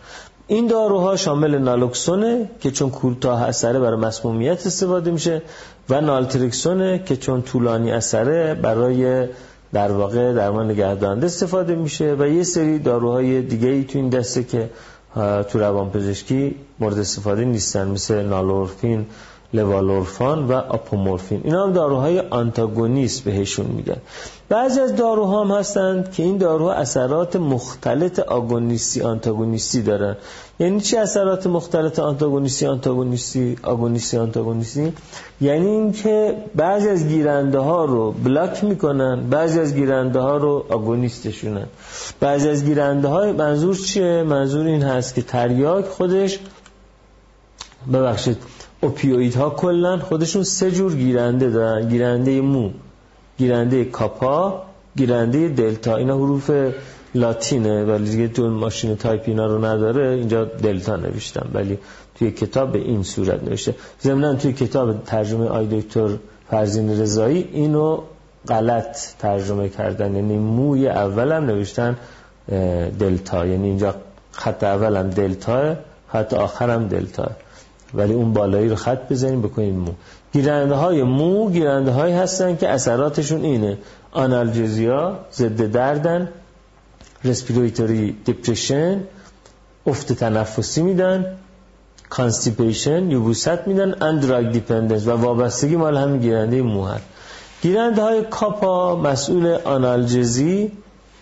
این داروها شامل نالوکسونه که چون کوتاه اثره برای مسمومیت استفاده میشه و نالتریکسونه که چون طولانی اثره برای در واقع درمان نگهدارنده استفاده میشه و یه سری داروهای دیگه ای تو این دسته که تو روان پزشکی مورد استفاده نیستن مثل نالورفین لوالورفان و آپومورفین. اینا هم داروهای آنتاگونیست بهشون میگن. بعضی از داروها هم هستند که این داروها اثرات مختلط آگونیستی آنتاگونیستی دارن. یعنی چی اثرات مختلط آنتاگونیستی آنتاگونیستی آگونیستی آنتاگونیستی؟ یعنی اینکه بعضی از گیرنده ها رو block می‌کنن بعضی از گیرنده ها رو agonist شونن. بعضی از گیرنده های منظور چیه؟ منظور این هست که تریاک خودش ببخشید opioid ها کلا خودشون سه جور گیرنده دارن. گیرنده مو گیرنده کاپا گیرنده دلتا. اینا حروف لاتینه ولی دیگه تو ماشین تایپ اینا رو نداره. اینجا دلتا نوشتم ولی توی کتاب به این صورت نوشته. ضمن توی کتاب ترجمه آی دکتر فرزین رضایی اینو غلط ترجمه کردن. یعنی موی اولم نوشتن دلتا. یعنی اینجا خط اولم دلتا خط آخرم دلتا. ولی اون بالایی رو خط بزنیم بکنیم مو. گیرنده های مو گیرنده هایی هستن که اثراتشون اینه. آنالژزیا ضد دردن respiratory depression افت تنفسی میدن constipation یبوست میدن and drug dependence و وابستگی مال همین گیرنده مو هست. گیرنده های کاپا مسئول آنالژزی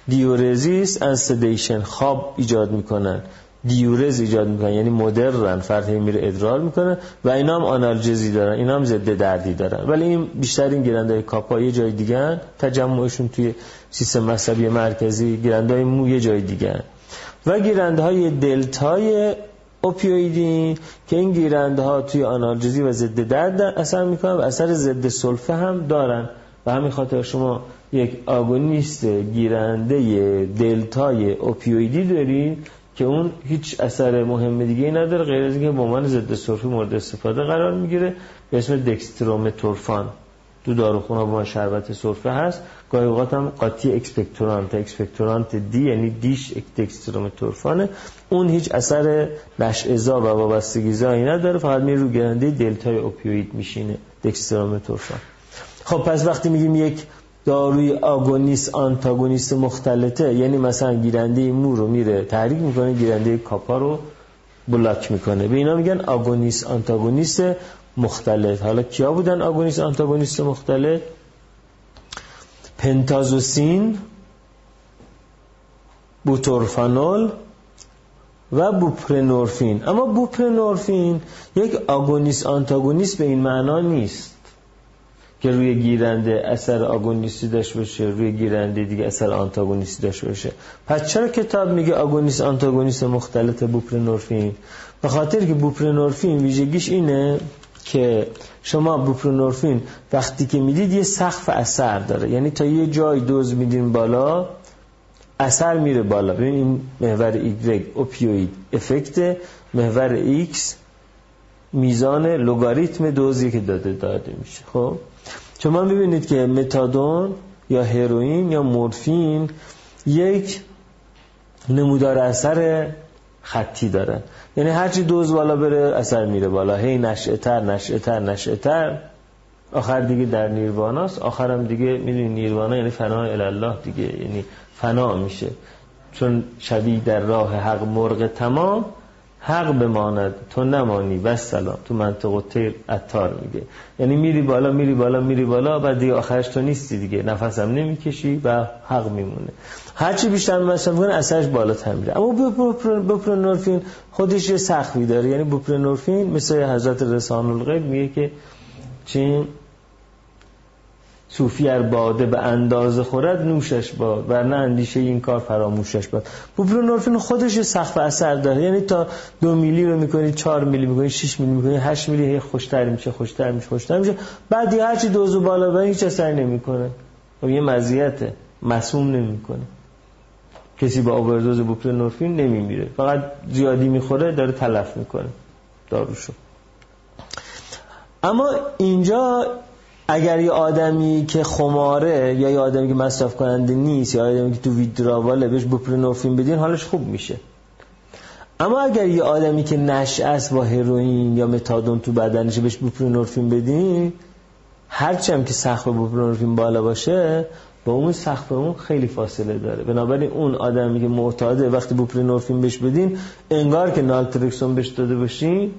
diuresis and sedation خواب ایجاد می‌کنن. دیورز ایجاد می‌کنن. یعنی مدرن فرد میره ادرار می‌کنه و اینا هم آنالژزی دارن اینا هم ضد دردی دارن. ولی این بیشتر این گیرنده کاپا یه جای دیگه تجمعشون توی سیستم مذهبی مرکزی گیرنده های مو یه جای دیگه و گیرنده های دلتای اوپیویدین که این گیرنده ها توی آنالژزی و ضد درد اثر می‌کنن و اثر ضد سلفه هم دارن. و همین خاطر شما یک آگونیست گیرنده دلتای اوپیویدی دارید که اون هیچ اثر مهم دیگه نداره غیر از اینکه به عنوان ضد سرفی مورد استفاده قرار می‌گیره. به اسم دکسترومتورفان. تو داروخونه با شربت سرفه هست. گاهی اوقات هم قاطی expectorant. expectorant D یعنی D ش دکسترومتورفانه. اون هیچ اثر نشئه‌زا و وابستگی زایی نداره. فقط می رو گیرنده دلتای opioid میشینه. دکسترومتورفان. خب پس وقتی میگیم یک داروی agonist antagonist مختلطه. یعنی مثلا گیرنده مو رو میره تحریک می‌کنه گیرنده کاپا رو block می‌کنه. به اینا میگن agonist antagonist مختلط. حالا کیا بودن آگونیست آنتاگونیست مختلط؟ پنتازوسین بوتورفانول و بوپرنورفین. اما بوپرنورفین یک آگونیست آنتاگونیست به این معنا نیست. که روی گیرنده اثر آگونیستی داشته باشه روی گیرنده دیگه اثر آنتاگونیستی داشته باشه. پس چرا کتاب میگه آگونیست آنتاگونیست مختلط بوپرنورفین؟ به خاطر که بوپرنورفین ویژگیش اینه که شما بوپرنورفین وقتی که می‌دید یه سقف اثر داره. یعنی تا یه جای دوز میدین بالا اثر میره بالا. ببین این محور ایگرگ opioid effect محور ایکس میزان لوگاریتم دوزی که داده داده میشه. خب؟ شما می‌بینید که متادون یا هروئین یا مورفین یک نمودار اثر خطی دارن. یعنی هرچی دوز بالا بره اثر میره بالا. هی نشعه تر نشعه تر نشعه تر. آخر دیگه در نیرواناست آخرم دیگه می‌دونی نیروانا یعنی فنا الله دیگه. یعنی فنا میشه. چون شبیه در راه حق مرغ تمام. حق بماند تو نمانی و سلام تو منطقه تیر اتار میگه. یعنی میری بالا میری بالا میری بالا و دیگه آخرش تو نیستی دیگه. نفسم نمی‌کشی و حق میمونه. هرچی بیشتر مثلا می‌کنه اثرش بالاتر میره. اما بوپرنورفین خودش یه سخوی داره. یعنی بوپرنورفین مثل حضرت رسان الغیب میگه که چین صوفی ار باده به اندازه خورد نوشش باد. و نه اندیشه این کار فراموشش باد. بوپرنورفین خودش سخت اثر داره. یعنی تا دو میلی رو می‌کنی چهار میلی می‌کنی شش میلی می‌کنی هشت میلی هی خوشتر میشه خوشتر میشه خوشتر میشه. بعد هر هرچی دوزو بالا بره هیچ اثر نمی‌کنه. خب یه مزیته. مسموم نمی‌کنه. کسی با اووردوز بوپرنورفین نمیمیره. فقط زیادی می‌خوره داره تلف می‌کنه. داروشو. اما اینجا اگر یه آدمی که خماره یا یه آدمی که مصرف کننده نیست یا آدمی که تو ویدراواله بهش بوپرنورفین بدین حالش خوب میشه. اما اگر یه آدمی که نش است با هروئین یا متادون تو بدنش بهش بوپرنورفین بدین هرچی هم که سخت بوپرنورفین بالا باشه با اون سخت اون خیلی فاصله داره. بنابراین اون آدمی که معتاده وقتی بوپرنورفین بهش بدین انگار که نالترکسون بهش داده باشین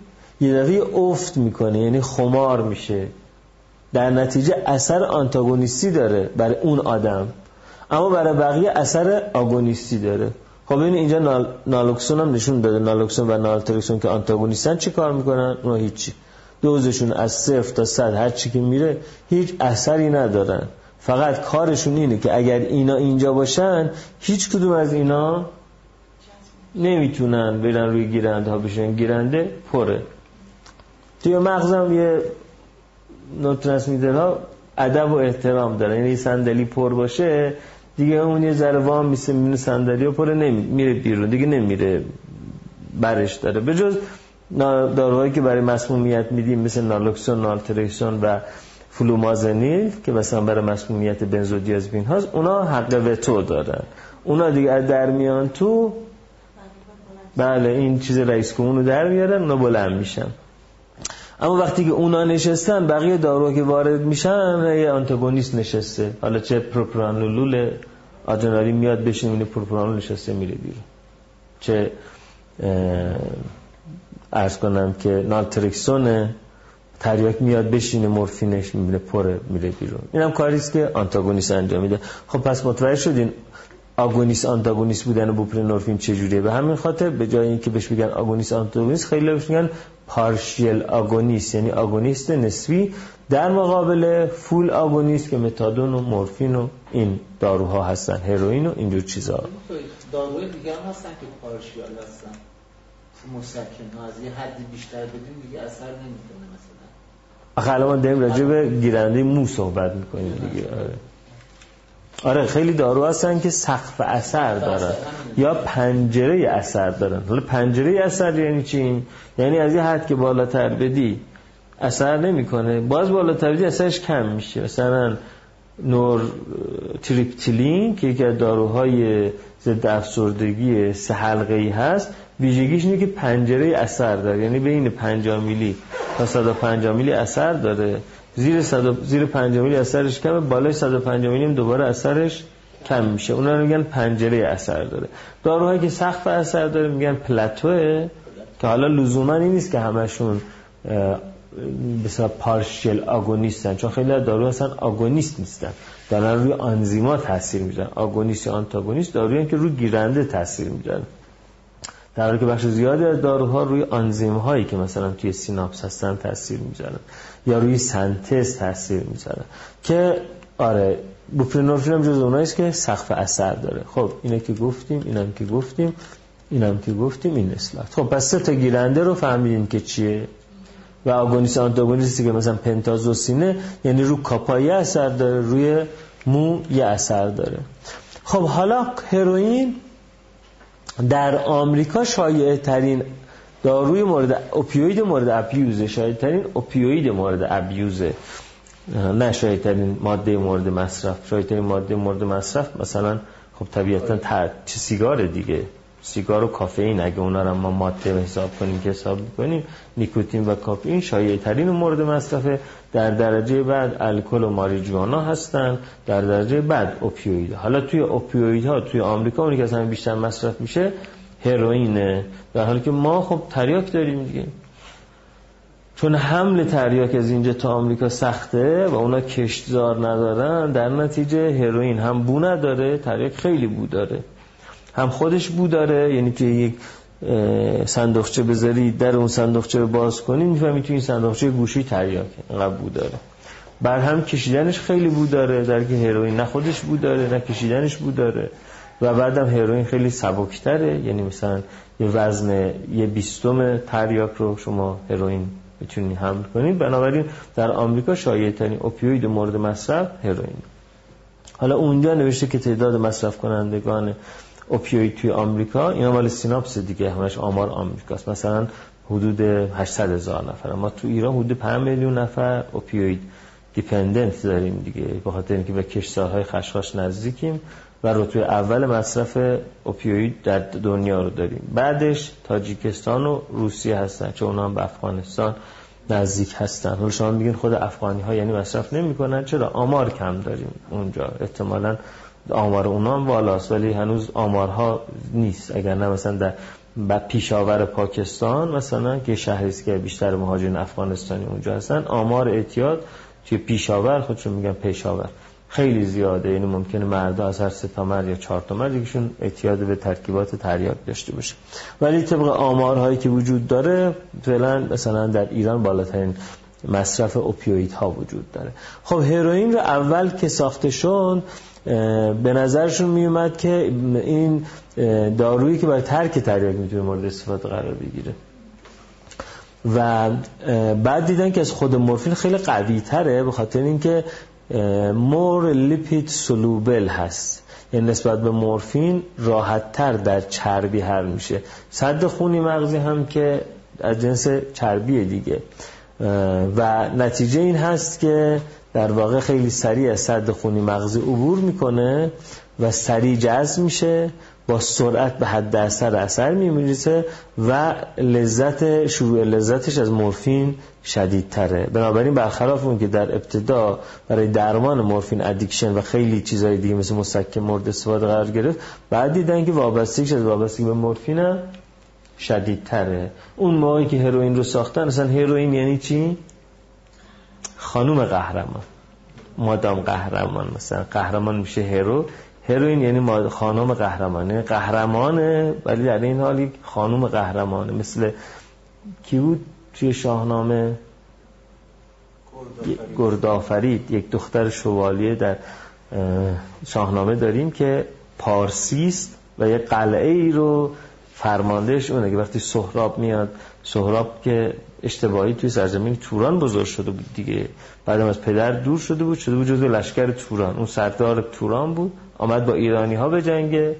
یه دفعه افت می‌کنه یعنی خمار میشه. در نتیجه اثر آنتاگونیستی داره برای اون آدم اما برای بقیه اثر آگونیستی داره. خب این اینجا نال... نالوکسون هم نشون داده نالوکسون و نالترکسون که آنتاگونیستن چی کار می‌کنن؟ اونا هیچی. دوزشون از صفر تا صد هر چی که میره هیچ اثری ندارن. فقط کارشون اینه که اگر اینا اینجا باشن هیچ کدوم از اینا نمی‌تونن برن روی گیرنده ها بشن. گیرنده پره. توی مغزم یه نوترانسمیتر ها ادب و احترام داره یعنی صندلی پر باشه دیگه اون یه ذره وام میسه می‌بینه صندلی و پره نمی... میره بیرون. دیگه نمیره برش داره. به جز داروهایی که برای مسمومیت میدیم مثل نالوکسون نالتریکسون و فلومازنیل که مثلا برای مسمومیت بنزودیازپین هاست اونا حق وتو دارن. اونا دیگه در میان تو بله این چیز رئیس رو در میارن اونا بلند میشن. اما وقتی که اونا نشستن بقیه دارو که وارد میشن یه آنتاگونیست نشسته. حالا چه پروپرانولول آدرنالین میاد بشین اینه پروپرانول نشسته میره بیرون. چه ارز کنم که نالتریکسون تریاک میاد بشینه مورفینش می‌بینه پره میره بیرون. اینم کاریست که آنتاگونیست انجام میده. خب پس متوجه شدین آگونیست آنتاگونیست بودن بوپرنورفین چجوریه؟ به همین خاطر به جای اینکه بهش بگن آگونیست آنتاگونیست خیلی بهش میگن پارشیل آگونیست یعنی آگونیست نسبی در مقابل فول آگونیست که متادون و مورفین و این داروها هستن هروئین و اینجور چیزا. داروهای دیگه هم هستن که پارشیال هستن. مسکن ها از یه حدی بیشتر بدیم دیگه اثر نمی‌کنه مثلا. آخه ما داریم راجع به گیرنده مو صحبت می‌کنیم دیگه. آره. آره خیلی دارو هستن که سقف اثر دارن. یا پنجره اثر دارن. حالا پنجره اثر یعنی چی؟ یعنی از یه حد که بالاتر بدی اثر نمی‌کنه. باز بالاتر بدی اثرش کم میشه. مثلا نور تریپتیلین که یکی از داروهای ضد افسردگی سه حلقه ای هست ویژگیش اینه که پنجره اثر داره. یعنی بین 50 میلی تا 150 میلی اثر داره. زیر 100 زیر 50 میلی اثرش کمه بالای 150 میلی دوباره اثرش کم میشه. اونا رو میگن پنجره اثر داره. داروهایی که سقف اثر داره میگن پلاتوه که حالا لزوما این نیست که همشون بسیار پارشل آگونیستن چون خیلی دارو هستن آگونیست نیستن. دارن روی آنزیما تاثیر می‌ذارن. آگونیست یا آنتاگونیست دارویی که روی گیرنده تاثیر می‌ذارن. در حالی که بخش زیادی از داروها روی آنزیم هایی که مثلا توی سیناپس هستن تاثیر می‌ذارن یا روی سنتز تاثیر می‌ذارن که آره بوپرنورفین هم جز اوناییست که سقف اثر داره. خب اینه که گفتیم اینم که گفتیم اینم که گفتیم این اصلاحات. خب پس سه تا گیرنده رو فهمیدیم که چیه؟ و آگونیست آنتاگونیستی که مثلا پنتازوسینه یعنی رو کاپایی اثر داره روی مو یه اثر داره. خب حالا هروئین در آمریکا شایع ترین داروی مورد اوپیوید مورد ابیوزه شایع ترین اوپیوید مورد ابیوزه. نه شایع ترین ماده مورد مصرف شایع ترین ماده مورد مصرف مثلا خب طبیعتا چه سیگار دیگه. سیگار و کافئین اگه اونا رو ما ماده حساب کنیم که حساب کنیم نیکوتین و کافئین شایع ترین مورد مصرف در درجه بعد الکل و ماریجوانا هستن در درجه بعد اوپیوید حالا توی اوپیوید ها توی آمریکا اونی که اصلا بیشتر مصرف میشه هروئینه در حالی که ما خب تریاک داریم دیگه. چون حمل تریاک از اینجا تا آمریکا سخته و اونا کشتزار ندارن در نتیجه هروئین هم بو نداره تریاک خیلی بو داره. هم خودش بو داره یعنی که یک صندوقچه بذاری در اون صندوقچه باز کنی می‌فهمی تو این صندوقچه گوشی تریاک اینقدر بو داره. بر هم کشیدنش خیلی بو داره در که هروئین نه خودش بو داره نه کشیدنش بو داره. و بعدم هروئین خیلی سبکتره یعنی مثلا یه وزن یه بیستم تریاک رو شما هروئین می‌تونی حمل کنید بنابراین در آمریکا شایع ترین اوپیوید مورد مصرف هروئین حالا اونجا نوشته که تعداد مصرف کنندگان اوپیوید توی آمریکا اینا مال سیناپس دیگه همش آمار آمریکاست. مثلا حدود 800 هزار نفر. ما تو ایران حدود 5 میلیون نفر اوپیوید دیپندنت داریم دیگه. به خاطر اینکه به کشورهای خشخاش نزدیکیم و رتبه اول مصرف اوپیوید در دنیا رو داریم. بعدش تاجیکستان و روسیه هستن چون اونا هم به افغانستان نزدیک هستن. حالا شما میگین خود افغانی ها یعنی مصرف نمی‌کنن. چرا؟ آمار کم داریم اونجا. احتمالاً آمار اونا هم والاست ولی هنوز آمارها نیست. اگر نه مثلا در و پیشاور پاکستان مثلا که شهری که بیشتر مهاجرین افغانستانی اونجا هستن آمار اعتیاد توی پیشاور خودشون میگن پیشاور. خیلی زیاده یعنی ممکنه مردا از هر سه تا مرد یا چهار تا مرد یکیشون اعتیاد به ترکیبات تریاک داشته باشه. ولی طبق آمارهایی که وجود داره فعلا مثلا در ایران بالاترین مصرف اوپیوید ها وجود داره. خب هروئین رو اول که ساخته به نظرشون میومد که این دارویی که برای ترک تریاک می‌تونه مورد استفاده قرار بگیره. و بعد دیدن که از خود مورفین خیلی قوی تره به خاطر اینکه مور لیپید سلوبل هست. یعنی نسبت به مورفین راحت تر در چربی حل میشه. صد خونی مغزی هم که از جنس چربی دیگه. و نتیجه این هست که در واقع خیلی سریع از صد خونی مغزی عبور می‌کنه و سریع جذب میشه با سرعت به حد اثر اثر میمیرسه و لذت شروع لذتش از مورفین شدیدتره. بنابراین برخلاف اون که در ابتدا برای درمان مورفین ادیکشن و خیلی چیزهای دیگه مثل مسکن مورد استفاده قرار گرفت بعد دیدن که وابستگیش از وابستگی به مورفین هم شدیدتره. اون موقعی که هروئین رو ساختن اصلا هروئین یعنی چی؟ خانوم قهرمان مادام قهرمان مثلا. قهرمان میشه هرو. هروین یعنی خانم قهرمانه. قهرمانه ولی در این حال یک خانم قهرمانه. مثل کی بود؟ توی شاهنامه؟ گردآفرید. یک دختر شوالیه در شاهنامه داریم که پارسیست و یک قلعه ای رو فرماندهش اونه که وقتی سهراب میاد. سهراب که اشتباهی توی سرزمین توران بزرگ شده بود دیگه. بعدم از پدر دور شده بود شده بود جزو لشکر توران. اون سردار توران بود آمد با ایرانی ها به جنگ.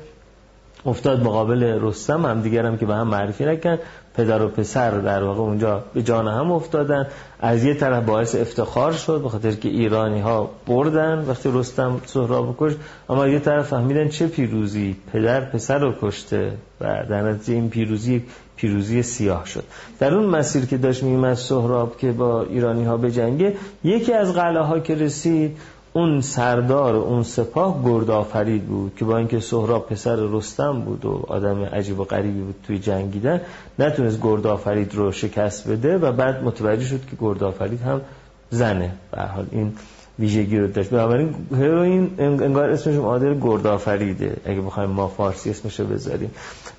افتاد مقابل رستم هم دیگرم که به هم معرفی نکن پدر و پسر در واقع اونجا به جان هم افتادن. از یه طرف باعث افتخار شد به خاطر که ایرانی ها بردن وقتی رستم سهراب کش اما یه طرف فهمیدن چه پیروزی پدر پسر رو کشته و در نتیجه این پیروزی پیروزی سیاه شد. در اون مسیر که داشت میمد سهراب که با ایرانی ها به جنگه یکی از قلعه ها که رسید اون سردار اون سپاه گرد آفرید بود که با اینکه سهراب پسر رستم بود و آدم عجیب و غریبی بود توی جنگیدن نتونست گرد آفرید رو شکست بده و بعد متوجه شد که گرد آفرید هم زنه. به حال این ویژگی رو داشت. بنابراین هروئین انگار اسمش معادل گرد آفریده اگه بخوایم ما فارسی اسمش رو بذاریم.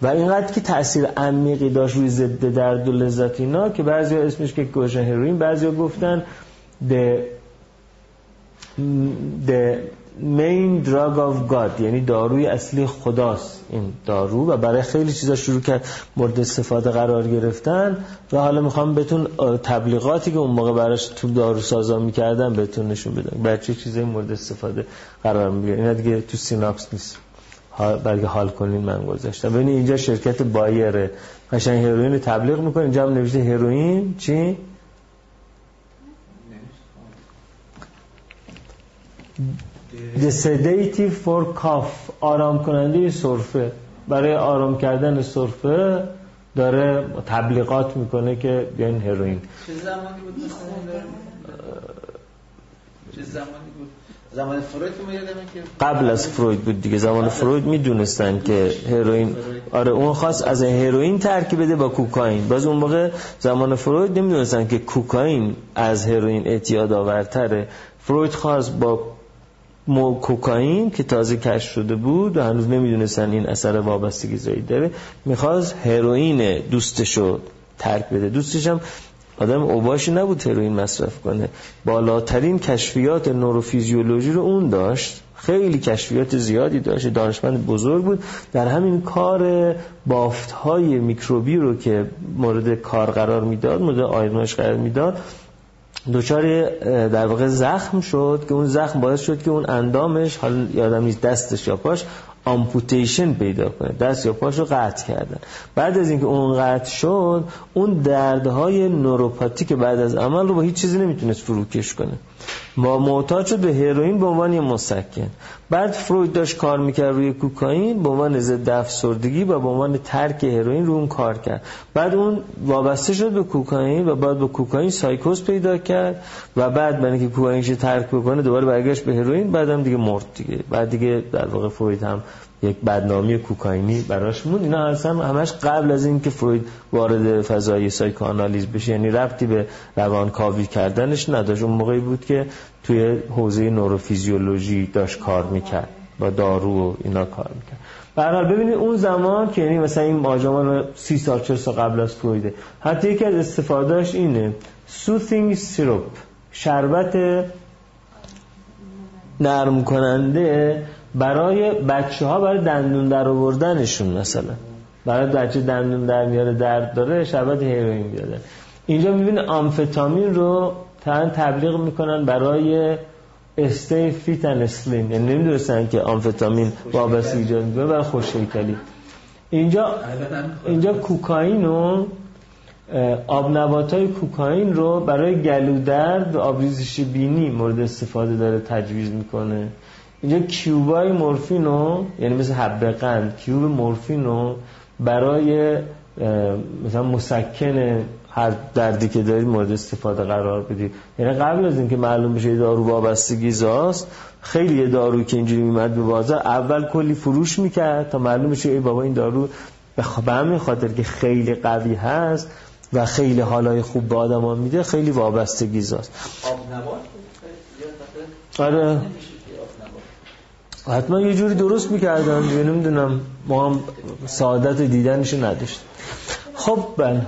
و اینقدر که تاثیر عمیقی داشت روی ضد درد و لذت اینا که بعضیا اسمش که گوشن هروئین بعضیا گفتن به the main drug of God یعنی داروی اصلی خداست این دارو و برای خیلی چیزا شروع کرد مورد استفاده قرار گرفتن و حالا می‌خوام بهتون تبلیغاتی که اون موقع براش تو دارو سازا می‌کردن بهتون نشون بدم. بچه چیزای مورد استفاده قرار می‌گیره؟ اینا دیگه تو سیناپس نیست. بلکه حال کنین من گذاشتم. ببینید اینجا شرکت بایره. قشنگ هروئین تبلیغ می‌کنه. اینجا هم نوشته هروئین چی؟ The sedative for cough. آرام کننده سرفه. برای آرام کردن سرفه داره تبلیغات می‌کنه که بیاین هروئین چه زمانی بود؟ چه زمانی بود؟ زمان فروید که قبل از فروید بود دیگه. زمان فروید می‌دونستن که هروئین آره اون خواست از هروئین ترکیب بده با کوکائین. باز اون موقع زمان فروید نمی‌دونستن که کوکائین از هروئین اعتیاد آورتره. فروید خواست با مو کوکائین که تازه کشف شده بود و هنوز نمی‌دونستن این اثر وابستگی زایی داره می‌خواست هروئین دوستشو ترک بده. دوستش هم آدم اوباشی نبود هروئین مصرف کنه. بالاترین کشفیات نوروفیزیولوژی رو اون داشت. خیلی کشفیات زیادی داشت. دانشمند بزرگ بود. در همین کار بافت های میکروبی رو که مورد کار قرار می‌داد مورد آیرماش قرار می‌داد دچار در واقع زخم شد که اون زخم باعث شد که اون اندامش حالا یادم نیست دستش یا پاش آمپوتیشن پیدا کنه. دست یا پاش قطع کردن. بعد از اینکه اون قطع شد اون دردهای نوروپاتی که بعد از عمل رو با هیچ چیزی نمی‌تونست فروکش کنه. ما معتاد شد به هروئین به عنوان یه مسکن. بعد فروید داشت کار می‌کرد روی کوکائین به عنوان ضد افسردگی و به عنوان ترک هروئین رو اون کار کرد. بعد اون وابسته شد به کوکائین و بعد به کوکائین سایکوز پیدا کرد و بعد برای اینکه کوکائینش ترک بکنه دوباره برگشت به هروئین بعدم دیگه مرد دیگه. بعد دیگه در واقع فروید هم یک بدنامی کوکائینی براش موند اینا اصلا همش قبل از اینکه فروید وارد فضای psychoanalyse بشه یعنی ربطی به روانکاوی کردنش نداشت. اون موقعی بود که توی حوزه نوروفیزیولوژی داشت کار می‌کرد با دارو و اینا کار می‌کرد. برحال ببینید اون زمان که یعنی مثلا این ماجمان سی سال چهل سال قبل از فرویده حتی یکی از استفادهش اینه soothing syrup شربت نرم کننده برای بچه ها برای دندون در آوردنشون مثلا. برای بچه دندون در میاره درد داره شربت هیروین بیاده اینجا می‌بینه آمفتامین رو دارن تبلیغ می‌کنن برای stay fit and slim یعنی نمی‌دونستن که آمفتامین وابسته ایجاد می‌کنه برای خوشهیکلی. اینجا اینجا کوکائین و آب نبات های کوکائین رو برای گلودرد و آبریزش بینی مورد استفاده داره تجویز می‌کنه. اینجا کیوبای مورفینو یعنی مثل حب قند کیوب مورفینو برای مثلا مسکن هر دردی که دارید مورد استفاده قرار بدید. یعنی قبل از اینکه معلوم بشه دارو وابستگی زاست خیلی یه دارو که اینجوری میمد به بازار اول کلی فروش می‌کرد تا معلوم بشه ای بابا این دارو به همین خاطر که خیلی قوی هست و خیلی حالای خوب به آدم میده خیلی وابستگی زاست. آره. حتما یه جوری درست می‌کردن دیگه نمی‌دونم. ما هم سعادت دیدنشو نداشت خب بله.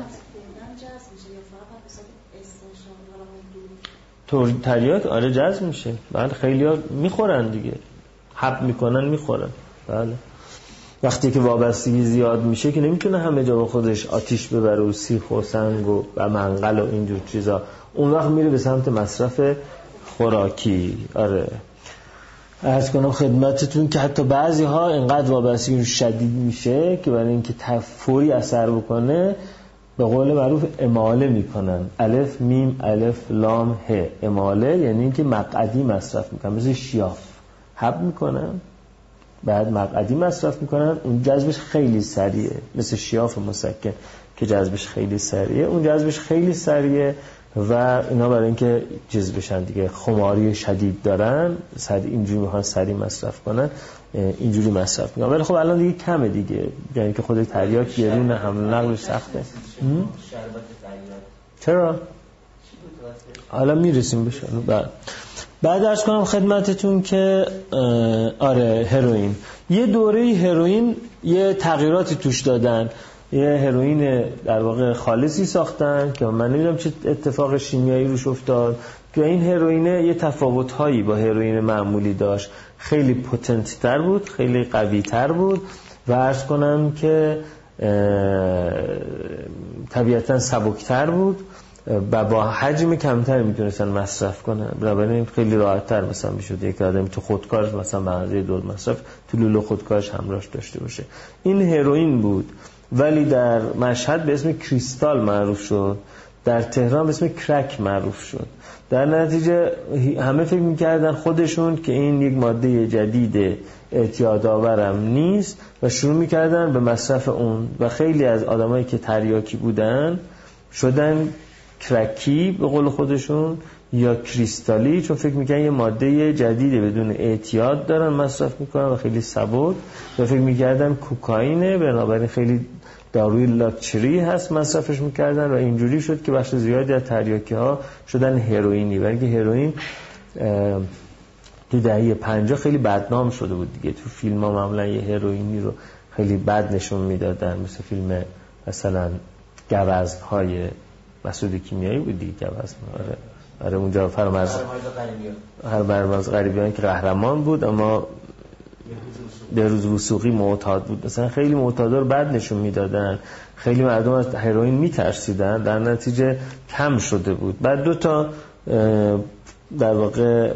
تریاک؟ آره جذب میشه. بله خیلی ها می‌خورن دیگه. حب می‌کنن می‌خورن. بله. وقتی که وابستگی زیاد میشه که نمی‌تونه همه جا با خودش آتیش ببره و سیخ و سنگ و, و منقل و اینجور چیزا. اون وقت میره به سمت مصرف خوراکی. آره. ارز کنم خدمتتون که حتی بعضی ها اینقدر وابستگی شدید میشه که برای اینکه فوری اثر بکنه به قول معروف اماله می‌کنن. الف میم الف لام ه. اماله یعنی اینکه مقعدی مصرف می‌کنن. مثل شیاف. حب می‌کنن. بعد مقعدی مصرف می‌کنن. اون جذبش خیلی سریعه. مثل شیاف مسکن که جذبش خیلی سریعه. اون جذبش خیلی سریعه. و اینا برای اینکه چیز بشن دیگه. خماری شدید دارن سری اینجوری می‌خوان سریع مصرف کنن اینجوری مصرف می‌کنن. ولی خب الان دیگه کمه دیگه. یعنی که خود تریاک گرون حمل نقلش سخته. چرا؟ حالا می‌رسیم بشه بعد بعد ارز کنم خدمتتون که آره هروئین. یه دوره هروئین یه تغییراتی توش دادن. یه هروئین در واقع خالصی ساختن که من نمی‌دونم چه اتفاق شیمیایی روش افتاد. که این هروئین یه تفاوت هایی با هروئین معمولی داشت. خیلی پوتنت بود خیلی قوی تر بود و ارز کنم که طبیعتا سبکتر بود و با حجم کمتر می‌تونستن مصرف کنن. بنابراین خیلی راحت تر مثلا می‌شد یک آدم تو خودکارش مثلا به دور مصرف تو لولو خودکارش همراهش داشته باشه. این هروئین بود. ولی در مشهد به اسم کریستال معروف شد. در تهران به اسم کرک معروف شد. در نتیجه همه فکر می‌کردن خودشون که این یک ماده جدید اعتیاد آورم نیست و شروع می‌کردن به مصرف اون. و خیلی از آدمایی که تریاکی بودن شدن کرکی به قول خودشون یا کریستالی چون فکر می‌کنن یه ماده جدیده بدون اعتیاد دارن مصرف می‌کنن و خیلی سبود و فکر می‌کردن کوکائینه بنابراین خیلی داروی لاکچری هست مصرفش می‌کردن و اینجوری شد که بخش زیادی از تریاکی ها شدن هروئینی. و اینکه هروئین تو دهه پنجاه خیلی بدنام شده بود دیگه. تو فیلم ها معمولا یه هروئینی رو خیلی بد نشون می‌دادن. مثل فیلم مثلا گوزن های مسعود کیمیایی بود دیگه گوزن. آره. آره اونجا فرمز هر برمز غریبیان که قهرمان بود اما به روز وسوقی معتاد بود. مثلا خیلی معتادا رو بد نشون می‌دادن. خیلی مردم از هروئین میترسیدن. در نتیجه کم شده بود. بعد دو تا در واقع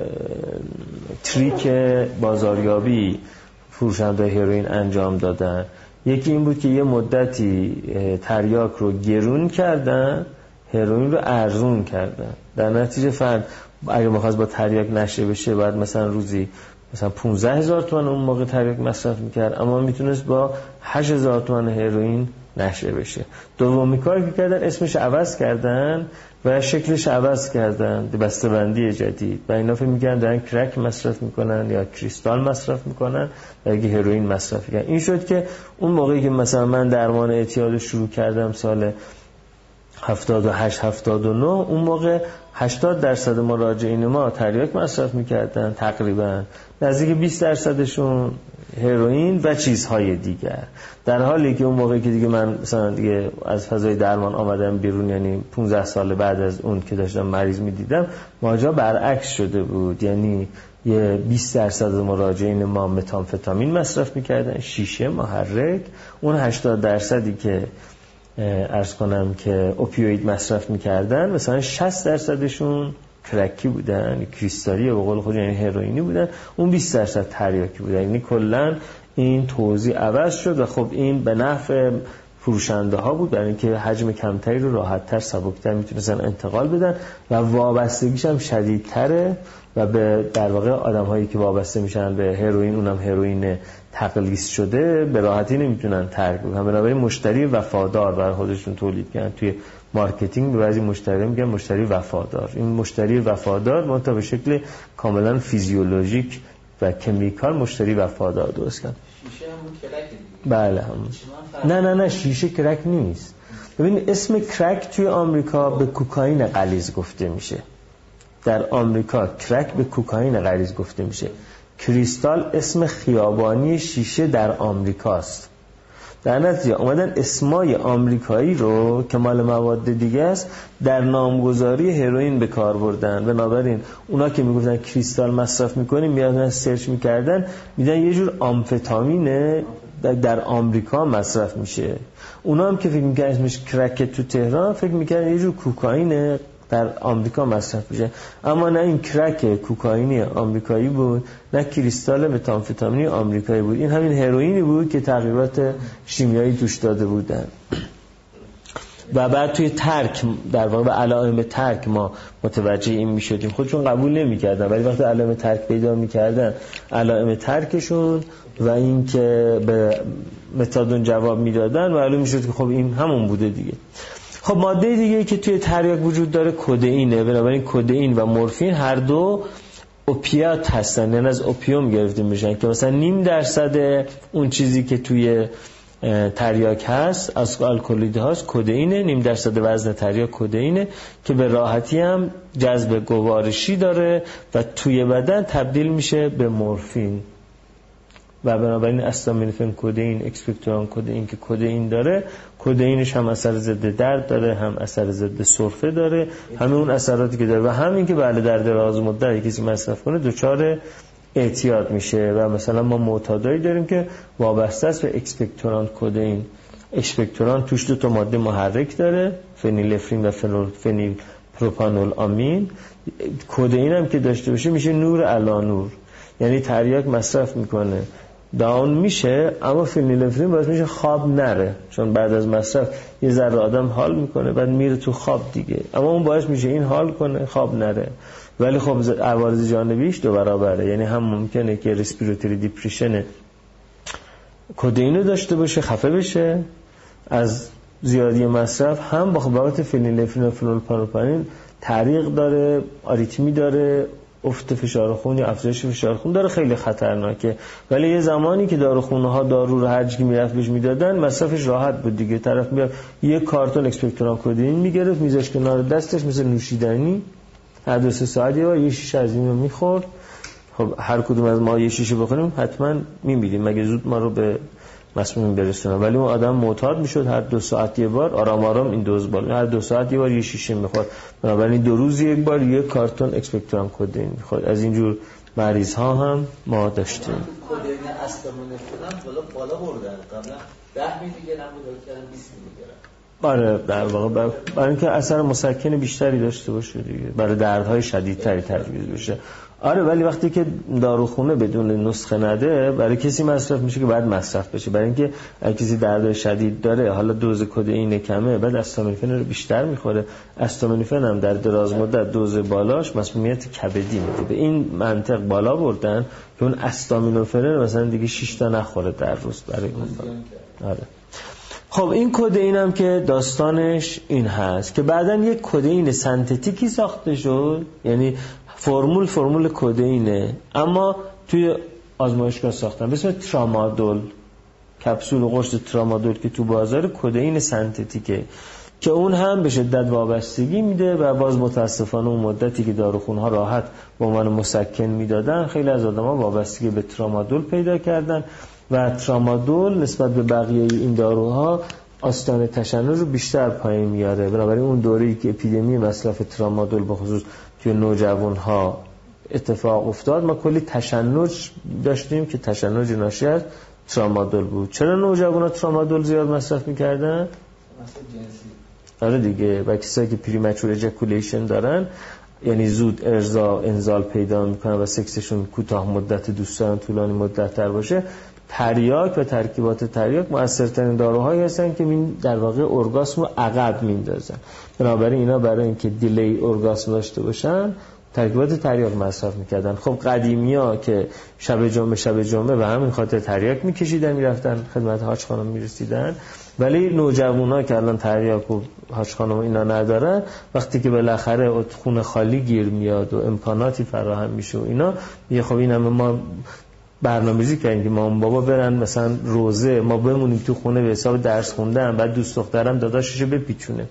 تریک بازاریابی فروشنده هروئین انجام دادن. یکی این بود که یه مدتی تریاک رو گرون کردن هروئین رو ارزون کردن. در نتیجه فرد اگه مخواست با تریاک نشه بشه بعد مثلا روزی مثلا 15 هزار تومن اون موقع تریاک مصرف می‌کرد اما می‌تونست با 8 هزار تومن هروئین نشه بشه. دومی کاری که کردن اسمش عوض کردن و شکلش عوض کردن بندی جدید. و اینا فکر می‌کنن دارن کرک مصرف می‌کنن یا کریستال مصرف می‌کنن و اگه هروئین مصرف کردن این شد که اون موقعی که مثلا من درمان اعتیاد شروع کردم سال 78 79 اون موقع 80 درصد مراجعین ما تریاک مصرف می‌کردن تقریبا. نزدیک 20 درصدشون هروئین و چیزهای دیگر. در حالی که اون موقعی که دیگه من مثلا دیگه از فضای درمان آمدم بیرون یعنی 15 سال بعد از اون که داشتم مریض می‌دیدم ماجرا برعکس شده بود. یعنی یه 20 درصد مراجعین ما متامفتامین مصرف می‌کردن شیشه محرک. اون 80 درصدی که ارز کنم که اوپیوید مصرف می‌کردن مثلا 60 درصدشون کرکی بودن کریستالی به قول خود یعنی هروئینی بودن اون 20 درصد تریاکی بودن. یعنی کلا این توضیح عوض شد و خب این به نفع فروشنده ها بود برای اینکه حجم کمتری رو راحتتر سبکتر می‌تونستن انتقال بدن و وابستگیش هم شدیدتره و به در واقع آدم هایی که وابسته میشن به هروئین اونم هروئین تغلیظ شده به راحتی نمی‌تونن ترک بکنن. بنابراین مشتری وفادار برای خودشون تولید کردن. توی marketing به بعضی مشتری میگن مشتری وفادار. این مشتری وفادار منتها به شکل کاملا فیزیولوژیک و chemical مشتری وفادار درست کردن شیشه هم بله. نه نه نه شیشه کرک نیست. ببین اسم کرک توی آمریکا به کوکائین غلیظ گفته میشه. در آمریکا کرک به کوکائین غلیظ گفته میشه. کریستال اسم خیابانی شیشه در آمریکاست. در نتیجه اومدن اسمای آمریکایی رو که مال مواد دیگه است در نامگذاری هروئین به کار بردن. بنابراین اونا که می‌گفتن کریستال مصرف می‌کنیم میادن سرچ می‌کردن میدن یه جور آمفتامینه. در آمریکا مصرف میشه. اونا هم که فکر می‌کردن اسمش کرک تو تهران فکر می‌کردن یه جور کوکائین در آمریکا مصرف میشه. اما نه این کرک کوکائینی آمریکایی بود نه کریستال متامفتامینی آمریکایی بود. این همین هروئینی بود که تغییرات شیمیایی توش داده بودن. و بعد توی ترک در واقع علائم ترک ما متوجه این می‌شدیم. خودشون قبول نمی‌کردن ولی وقتی علائم ترک پیدا می‌کردن علائم ترکشون و اینکه به متادون جواب می‌دادن معلوم می‌شد که خب این همون بوده دیگه. خب ماده دیگه که توی تریاک وجود داره کدئینه بنابراین کدئین و مورفین هر دو اوپیات هستن. یعنی از اوپیوم گرفته میشن که مثلا نیم درصد اون چیزی که توی تریاک هست. از الکلیده هاست کدئینه نیم درصد وزن تریاک کدئینه که به راحتی هم جذب گوارشی داره و توی بدن تبدیل میشه به مورفین. و بنابراین استامینوفن کدئین اکسپکتوران کدئین که کدئین داره کدئینش هم اثر ضد درد داره هم اثر ضد سرفه داره. همه اون اثراتی که داره. و همین که بله در دراز مدت کسی مصرف کنه دچار اعتیاد میشه و مثلا ما معتادایی داریم که وابسته است به اکسپکتوران کدئین اکسپکتوران توش دو تا ماده محرک داره فنیلفرین و فنول فنیل پروپانول آمین کدئین هم که داشته باشه میشه نور علی نور یعنی تریاک مصرف می‌کنه. down میشه اما فینیلفرین باعث میشه خواب نره. چون بعد از مصرف یه ذره آدم حال می‌کنه بعد میره تو خواب دیگه. اما اون باعث میشه این حال کنه خواب نره. ولی خب عوارض جانبیش دو برابره. یعنی هم ممکنه که respiratory depression کدینو داشته باشه خفه بشه. از زیادی مصرف هم با خبرات فینیلفرین و فنولپانوپانین تعریق داره آریتمی داره افت فشار خون یا افزایش فشار خون داره. خیلی خطرناکه. ولی یه زمانی که داروخونه ها دارو رو هر می‌رفت بهش می‌دادن مصرفش راحت بود دیگه. طرف میاد یه کارتون اکسپکتوران کدین می‌گرفت میذاش کنار دستش مثل نوشیدنی. هر دو سه ساعت یه یه شیشه از اینو می‌خورد. خب هر کدوم از ما یه شیشه بخوریم حتما میمیریم مگه زود ما رو به مسموم برسونه؟ ولی اون آدم معتاد می‌شد هر دو ساعت یه بار آرام آرام این دوز بال هر دو ساعت یه بار یه شیشه می‌خورد. بنابراین دو روز یک بار یه کارتون اکسپکتوران کدین می‌خورد. از اینجور مریض ها هم ما داشتیم. کدین استامینوفن بالا بالا بردن. قبلا 10 میلی گرم بود کردن 20 میلی گرم آره در واقع برای اینکه اثر مسکن بیشتری داشته باشه دیگه. برای دردهای شدیدتری تجویز بشه آره ولی وقتی که داروخونه بدون نسخه نده برای کسی مصرف میشه که بعد مصرف بشه. برای اینکه اگه کسی درد شدید داره حالا دوز کدئین کمه بعد استامینوفن رو بیشتر می‌خوره. استامینوفن هم در دراز مدت دوز بالاش مسمومیت کبدی میده. به این منطق بالا بردن که اون استامینوفن مثلا دیگه 6 تا نخوره در روز برای اون. آره. خب این کدئین هم که داستانش این هست که بعدا یک کدئین سنتتیکی ساخته شد یعنی فرمول فرمول کدئینه اما توی آزمایشگاه ساختن. به اسم ترامادول کپسول و قرص ترامادول که تو بازار کدئین سنتتیکه که اون هم به شدت وابستگی میده و باز متاسفانه اون مدتی که داروخون ها راحت به عنوان مسکن می‌دادن خیلی از آدم ها وابستگی به ترامادول پیدا کردن. و ترامادول نسبت به بقیه این داروها آستان تشنج رو بیشتر پایین میاره بنابراین اون دوره‌ای که اپیدمی مصرف ترامادول به خصوص توی نوجوان ها اتفاق افتاد ما کلی تشنج داشتیم که تشنج ناشی از ترامادول بود چرا نوجوان ها ترامادول زیاد مصرف می‌کردن؟ آره دیگه و کسایی که premature ejaculation دارن یعنی زود ارضا انزال پیدا می‌کنن و سکسشون کوتاه مدت دوست دارن طولانی مدت تر باشه تریاک و ترکیبات تریاک مؤثرترین داروهایی هستن که در واقع ارگاسم رو عقب میندازن. بنابراین اینا برای اینکه دیلی ارگاسم داشته باشن ترکیبات تریاک مصرف می‌کردن. خب قدیمی که شب جمعه شب جمعه و همین خاطر تریاک میکشیدن می‌رفتن خدمت حاج خانم می‌رسیدن. ولی نوجوانا که الان تریاک و حاج خانم اینا ندارن وقتی که بالاخره خونه خالی گیر میاد و امکاناتی فراهم میشه و اینا یه خب این همه ما برنامه‌ریزی کردیم که مام بابا برن مثلا روزه ما بمونیم تو خونه به حساب درس خوندن بعد دوست دخترم داداششو بپیچونه.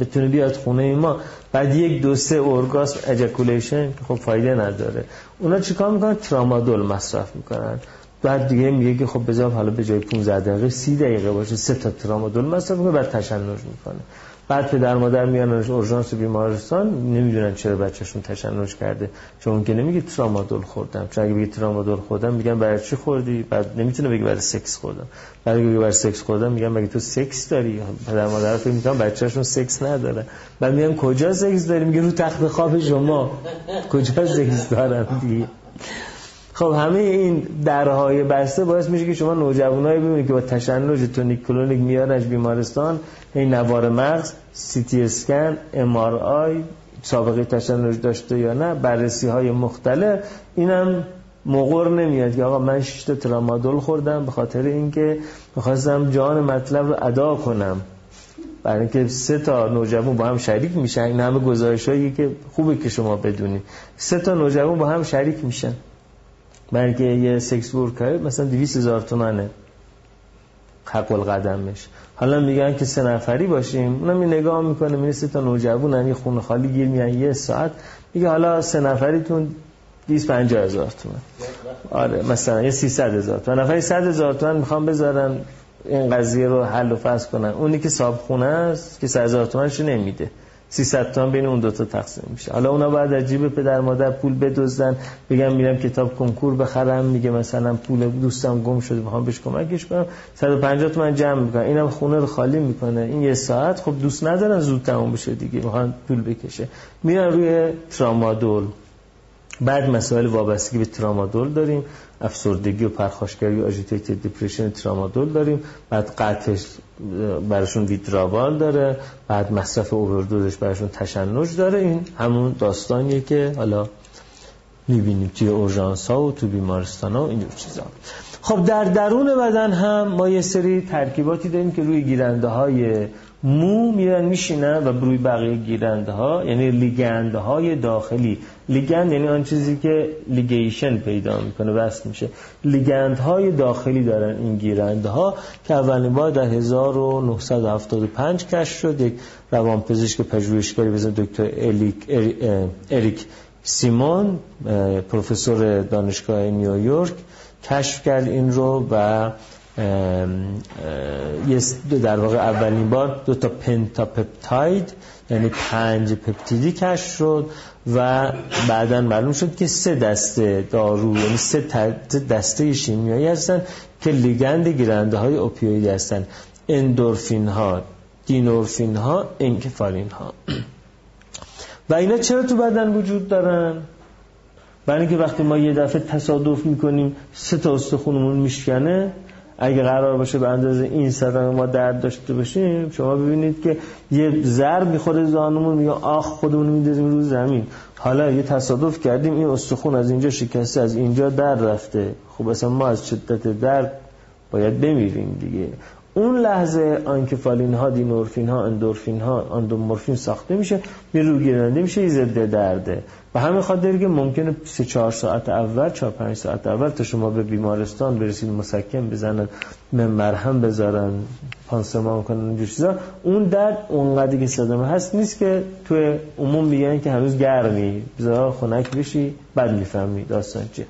بتونه بیاد خونه ما. بعد یک دو سه اورگاسم ejaculation خب فایده نداره. اونا چیکار می‌کنن؟ ترامادول مصرف می‌کنن. بعد دیگه میگه که خب بذار حالا به جای 15 دقیقه 30 دقیقه باشه سه تا ترامادول مصرف کنه بعد تشنج می‌کنه. بعد پدر مادر میارنش اورژانس بیمارستان نمی‌دونن چرا بچهشون تشنج کرده. چون که نمیگه ترامادول خوردم. چون اگه بگه ترامادول خوردم میگن برای چی خوردی؟ بعد نمی‌تونه بگه برای سکس خوردم. بعد اگه برای سکس خوردم میگن مگه تو سکس داری؟ پدر مادر فکر می‌کنن بچه‌شون سکس نداره. بعد میگن کجا سکس داری میگه رو تخت خواب شما. کجا سکس دارن دیگه؟ خب همه این درهای بسته باعث میشه که شما نوجوانایی ببینید که با تشنج tonic clonic میارنش بیمارستان این نوار مغز سی تی اسکن ام آر آی سابقه تشنج داشته یا نه بررسی های مختلف اینم مقر نمیاد که آقا من شش ترامادول خوردم به خاطر اینکه می‌خواستم جان مطلب رو ادا کنم. برای اینکه سه تا نوجوان با هم شریک میشن این همه گزارشایی که خوبه که شما بدونید. سه تا نوجوان با هم شریک میشن. برای یه سکس ورکر مثلا 200 هزار تومنه. حق القدمش حالا میگن که سه نفری باشیم اونم می نگاه می‌کنه می سه تا نوجوان یه خونه خالی گیر میان یه ساعت. میگه حالا سه نفریتون 250 هزار تومن. آره مثلا یه 300 هزار تومن. نفری 100 هزار تومن می‌خوام بذارن این قضیه رو حل و فصل کنن. اونی که صاحب خونه است که 100 هزار تومنش نمیده. 300 تومن بین اون دوتا تقسیم میشه. حالا اونا باید از جیب پدر مادر پول بدزدن بگم میرم کتاب کنکور بخرم میگه مثلا پول دوستم گم شده می‌خوام بهش کمکش کنم. 150 تومن جمع می‌کنم اینم خونه رو خالی می‌کنه. این یه ساعت خب دوست ندارن زود تموم بشه دیگه می‌خوان پول بکشه. میرن روی ترامادول. بعد مسائل وابستگی به ترامادول داریم. افسردگی و پرخاشگری و اژیتیتد دیپرشن ترامادول داریم. بعد قطعش براشون ویتراوال داره. بعد مصرف اووردوزش براشون تشنج داره. این همون داستانیه که حالا می‌بینیم توی اورژانس ها و تو بیمارستان ها و اینجور چیزا. خب در درون بدن هم ما یه سری ترکیباتی داریم که روی گیرنده های مو میرن میشینن و بروی بقیه گیرنده ها یعنی لیگنده های داخلی لیگند یعنی آن چیزی که لیگیشن پیدا می‌کنه وصل میشه. لیگند های داخلی دارن این گیرنده ها که اولین بار در 1975 کشف شد. یک روانپزشک پژوهشگری به دکتر الیک اریک سیمون پروفسور دانشگاه نیویورک کشف کرد این رو و در واقع اولین بار دو تا پنتاپپتاید یعنی پنج پپتیدی کشف شد. و بعدا معلوم شد که سه دسته دارو یعنی سه دسته شیمیایی هستن که لیگند گیرنده های اوپیویدی هستن. اندورفین ها دینورفین ها انکفالین ها و اینا چرا تو بدن وجود دارن؟ برای اینکه وقتی ما یه دفعه تصادف می‌کنیم سه تا استخونمون میشکنه اگه قرار باشه به اندازه این صدمه ما درد داشته باشیم شما ببینید که یه ضرب می‌خوره زانمون میگه آخ خودمون میدازیم رو زمین. حالا یه تصادف کردیم این استخون از اینجا شکسته از اینجا در رفته. خب اصلا ما از شدت درد باید بمیریم دیگه. اون لحظه آنکفالین ها دینورفین ها اندورفین ها آندومورفین ساخته میشه به رو گیرنده میشه ضد درده. و همین خاطر که ممکنه 3 4 ساعت اول 4 5 ساعت اول تا شما به بیمارستان برسید مسکن بزنن مرهم بذارن پانسمان کنن اینجور چیزا اون درد اونقدری که صدمه هست نیست که تو عموم میگن که هنوز گرمی. بذار خنک بشی بعد می‌فهمی داستان چیه.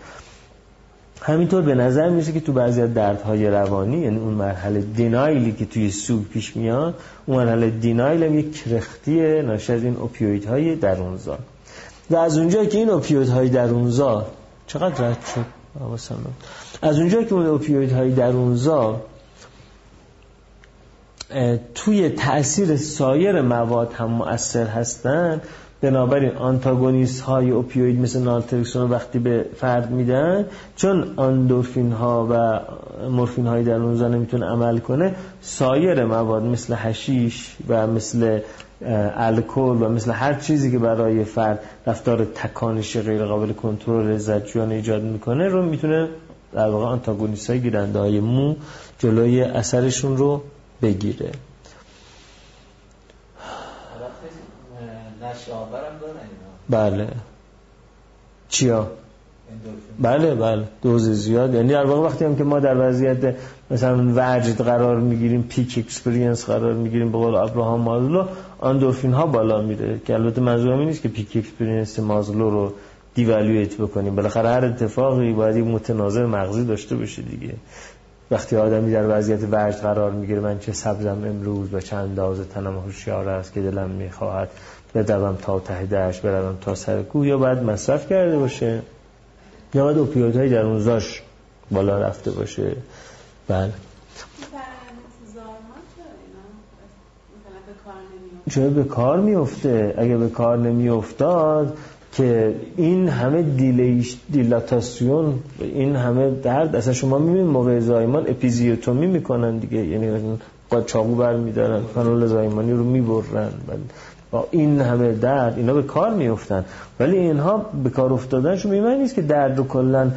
همینطور به نظر میشه که تو بعضی از دردهای روانی یعنی اون مرحله دینایلی که توی سوگ پیش میاد اون مرحله دینایل هم یک کرختی ناشی از این اوپیویدهای درونزا. و از اونجا که این اوپیویدهای درونزا چقدر رد شد؟ از اونجا که اون اوپیویدهای درونزا توی تاثیر سایر مواد هم مؤثر هستن بنابراین آنتاگونیست های اوپیوید مثل نالترکسون وقتی به فرد میدن چون آندورفین ها و مورفین های در اونجا نمی‌تونه عمل کنه سایر مواد مثل هشیش و مثل الکل و مثل هر چیزی که برای فرد رفتار تکانشی غیر قابل کنترل هذیان ایجاد می‌کنه رو می‌تونه در واقع آنتاگونیست های گیرنده های mu جلوی اثرشون رو بگیره. بله. چیا؟ بله بله. دوز زیاد. یعنی در واقع وقتی هم که ما در وضعیت مثلا وجد قرار می‌گیریم peak experience قرار می‌گیریم به قول ابراهام مازلو اندورفین ها بالا میره. که البته منظورم این نیست که peak experience مازلو رو devaluate بکنیم. بالاخره هر اتفاقی باید یک متناظر مغزی داشته باشه دیگه. وقتی آدمی در وضعیت وجد قرار می‌گیره من چه سبزم امروز و چند اندازه تنم هوشیار است که دلم می‌خواهد بدوم تا ته دشت بروم تا سر کوه یا باید مصرف کرده باشه. یا باید opioid های درون‌زاش بالا رفته باشه. بله. چرا به کار میفته؟ اگه به کار نمیافتاد که این همه دیلیش دیلاتاسیون این همه درد اصلا شما می‌بینید موقع زایمان episiotomy می‌کنن دیگه. یعنی چاقو بر میدارن کانال زایمانی رو می‌برن. با این همه درد اینا به کار میفتن ولی اینها به کار افتادنشون به معنی این نیست که درد رو کلن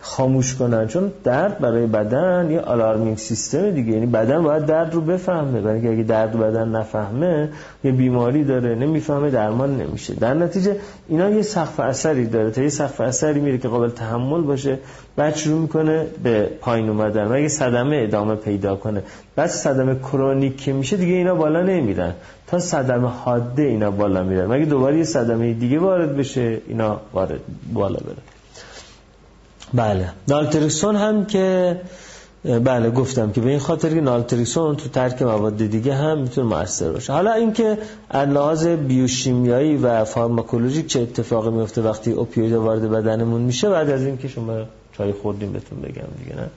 خاموش کنن. چون درد برای بدن یه alarming system دیگه. یعنی بدن باید درد رو بفهمه. برای اینکه اگه درد بدن نفهمه یه بیماری داره نمی‌فهمه درمان نمیشه. در نتیجه اینا یه سقف اثری داره. تا یه سقف اثری میره که قابل تحمل باشه بعد شروع می‌کنه به پایین اومدن و اگه صدمه ادامه پیدا کنه. بعد صدمه کرونیک که میشه دیگه اینا بالا نمیرن. تا صدمه حاده اینا بالا میرن. مگه دوباره یه صدمه دیگه وارد بشه؟ اینا وارد بالا بره. بله. نالتریکسون هم که بله گفتم که به این خاطر که نالتریکسون تو ترک مواد دیگه هم می‌تونه موثر باشه. حالا اینکه لحاظ بیوشیمیایی و فارماکولوژیک چه اتفاقی میفته وقتی اوپیوید وارد بدنمون میشه بعد از اینکه شما چای خوردیم بهتون بگم دیگه نه؟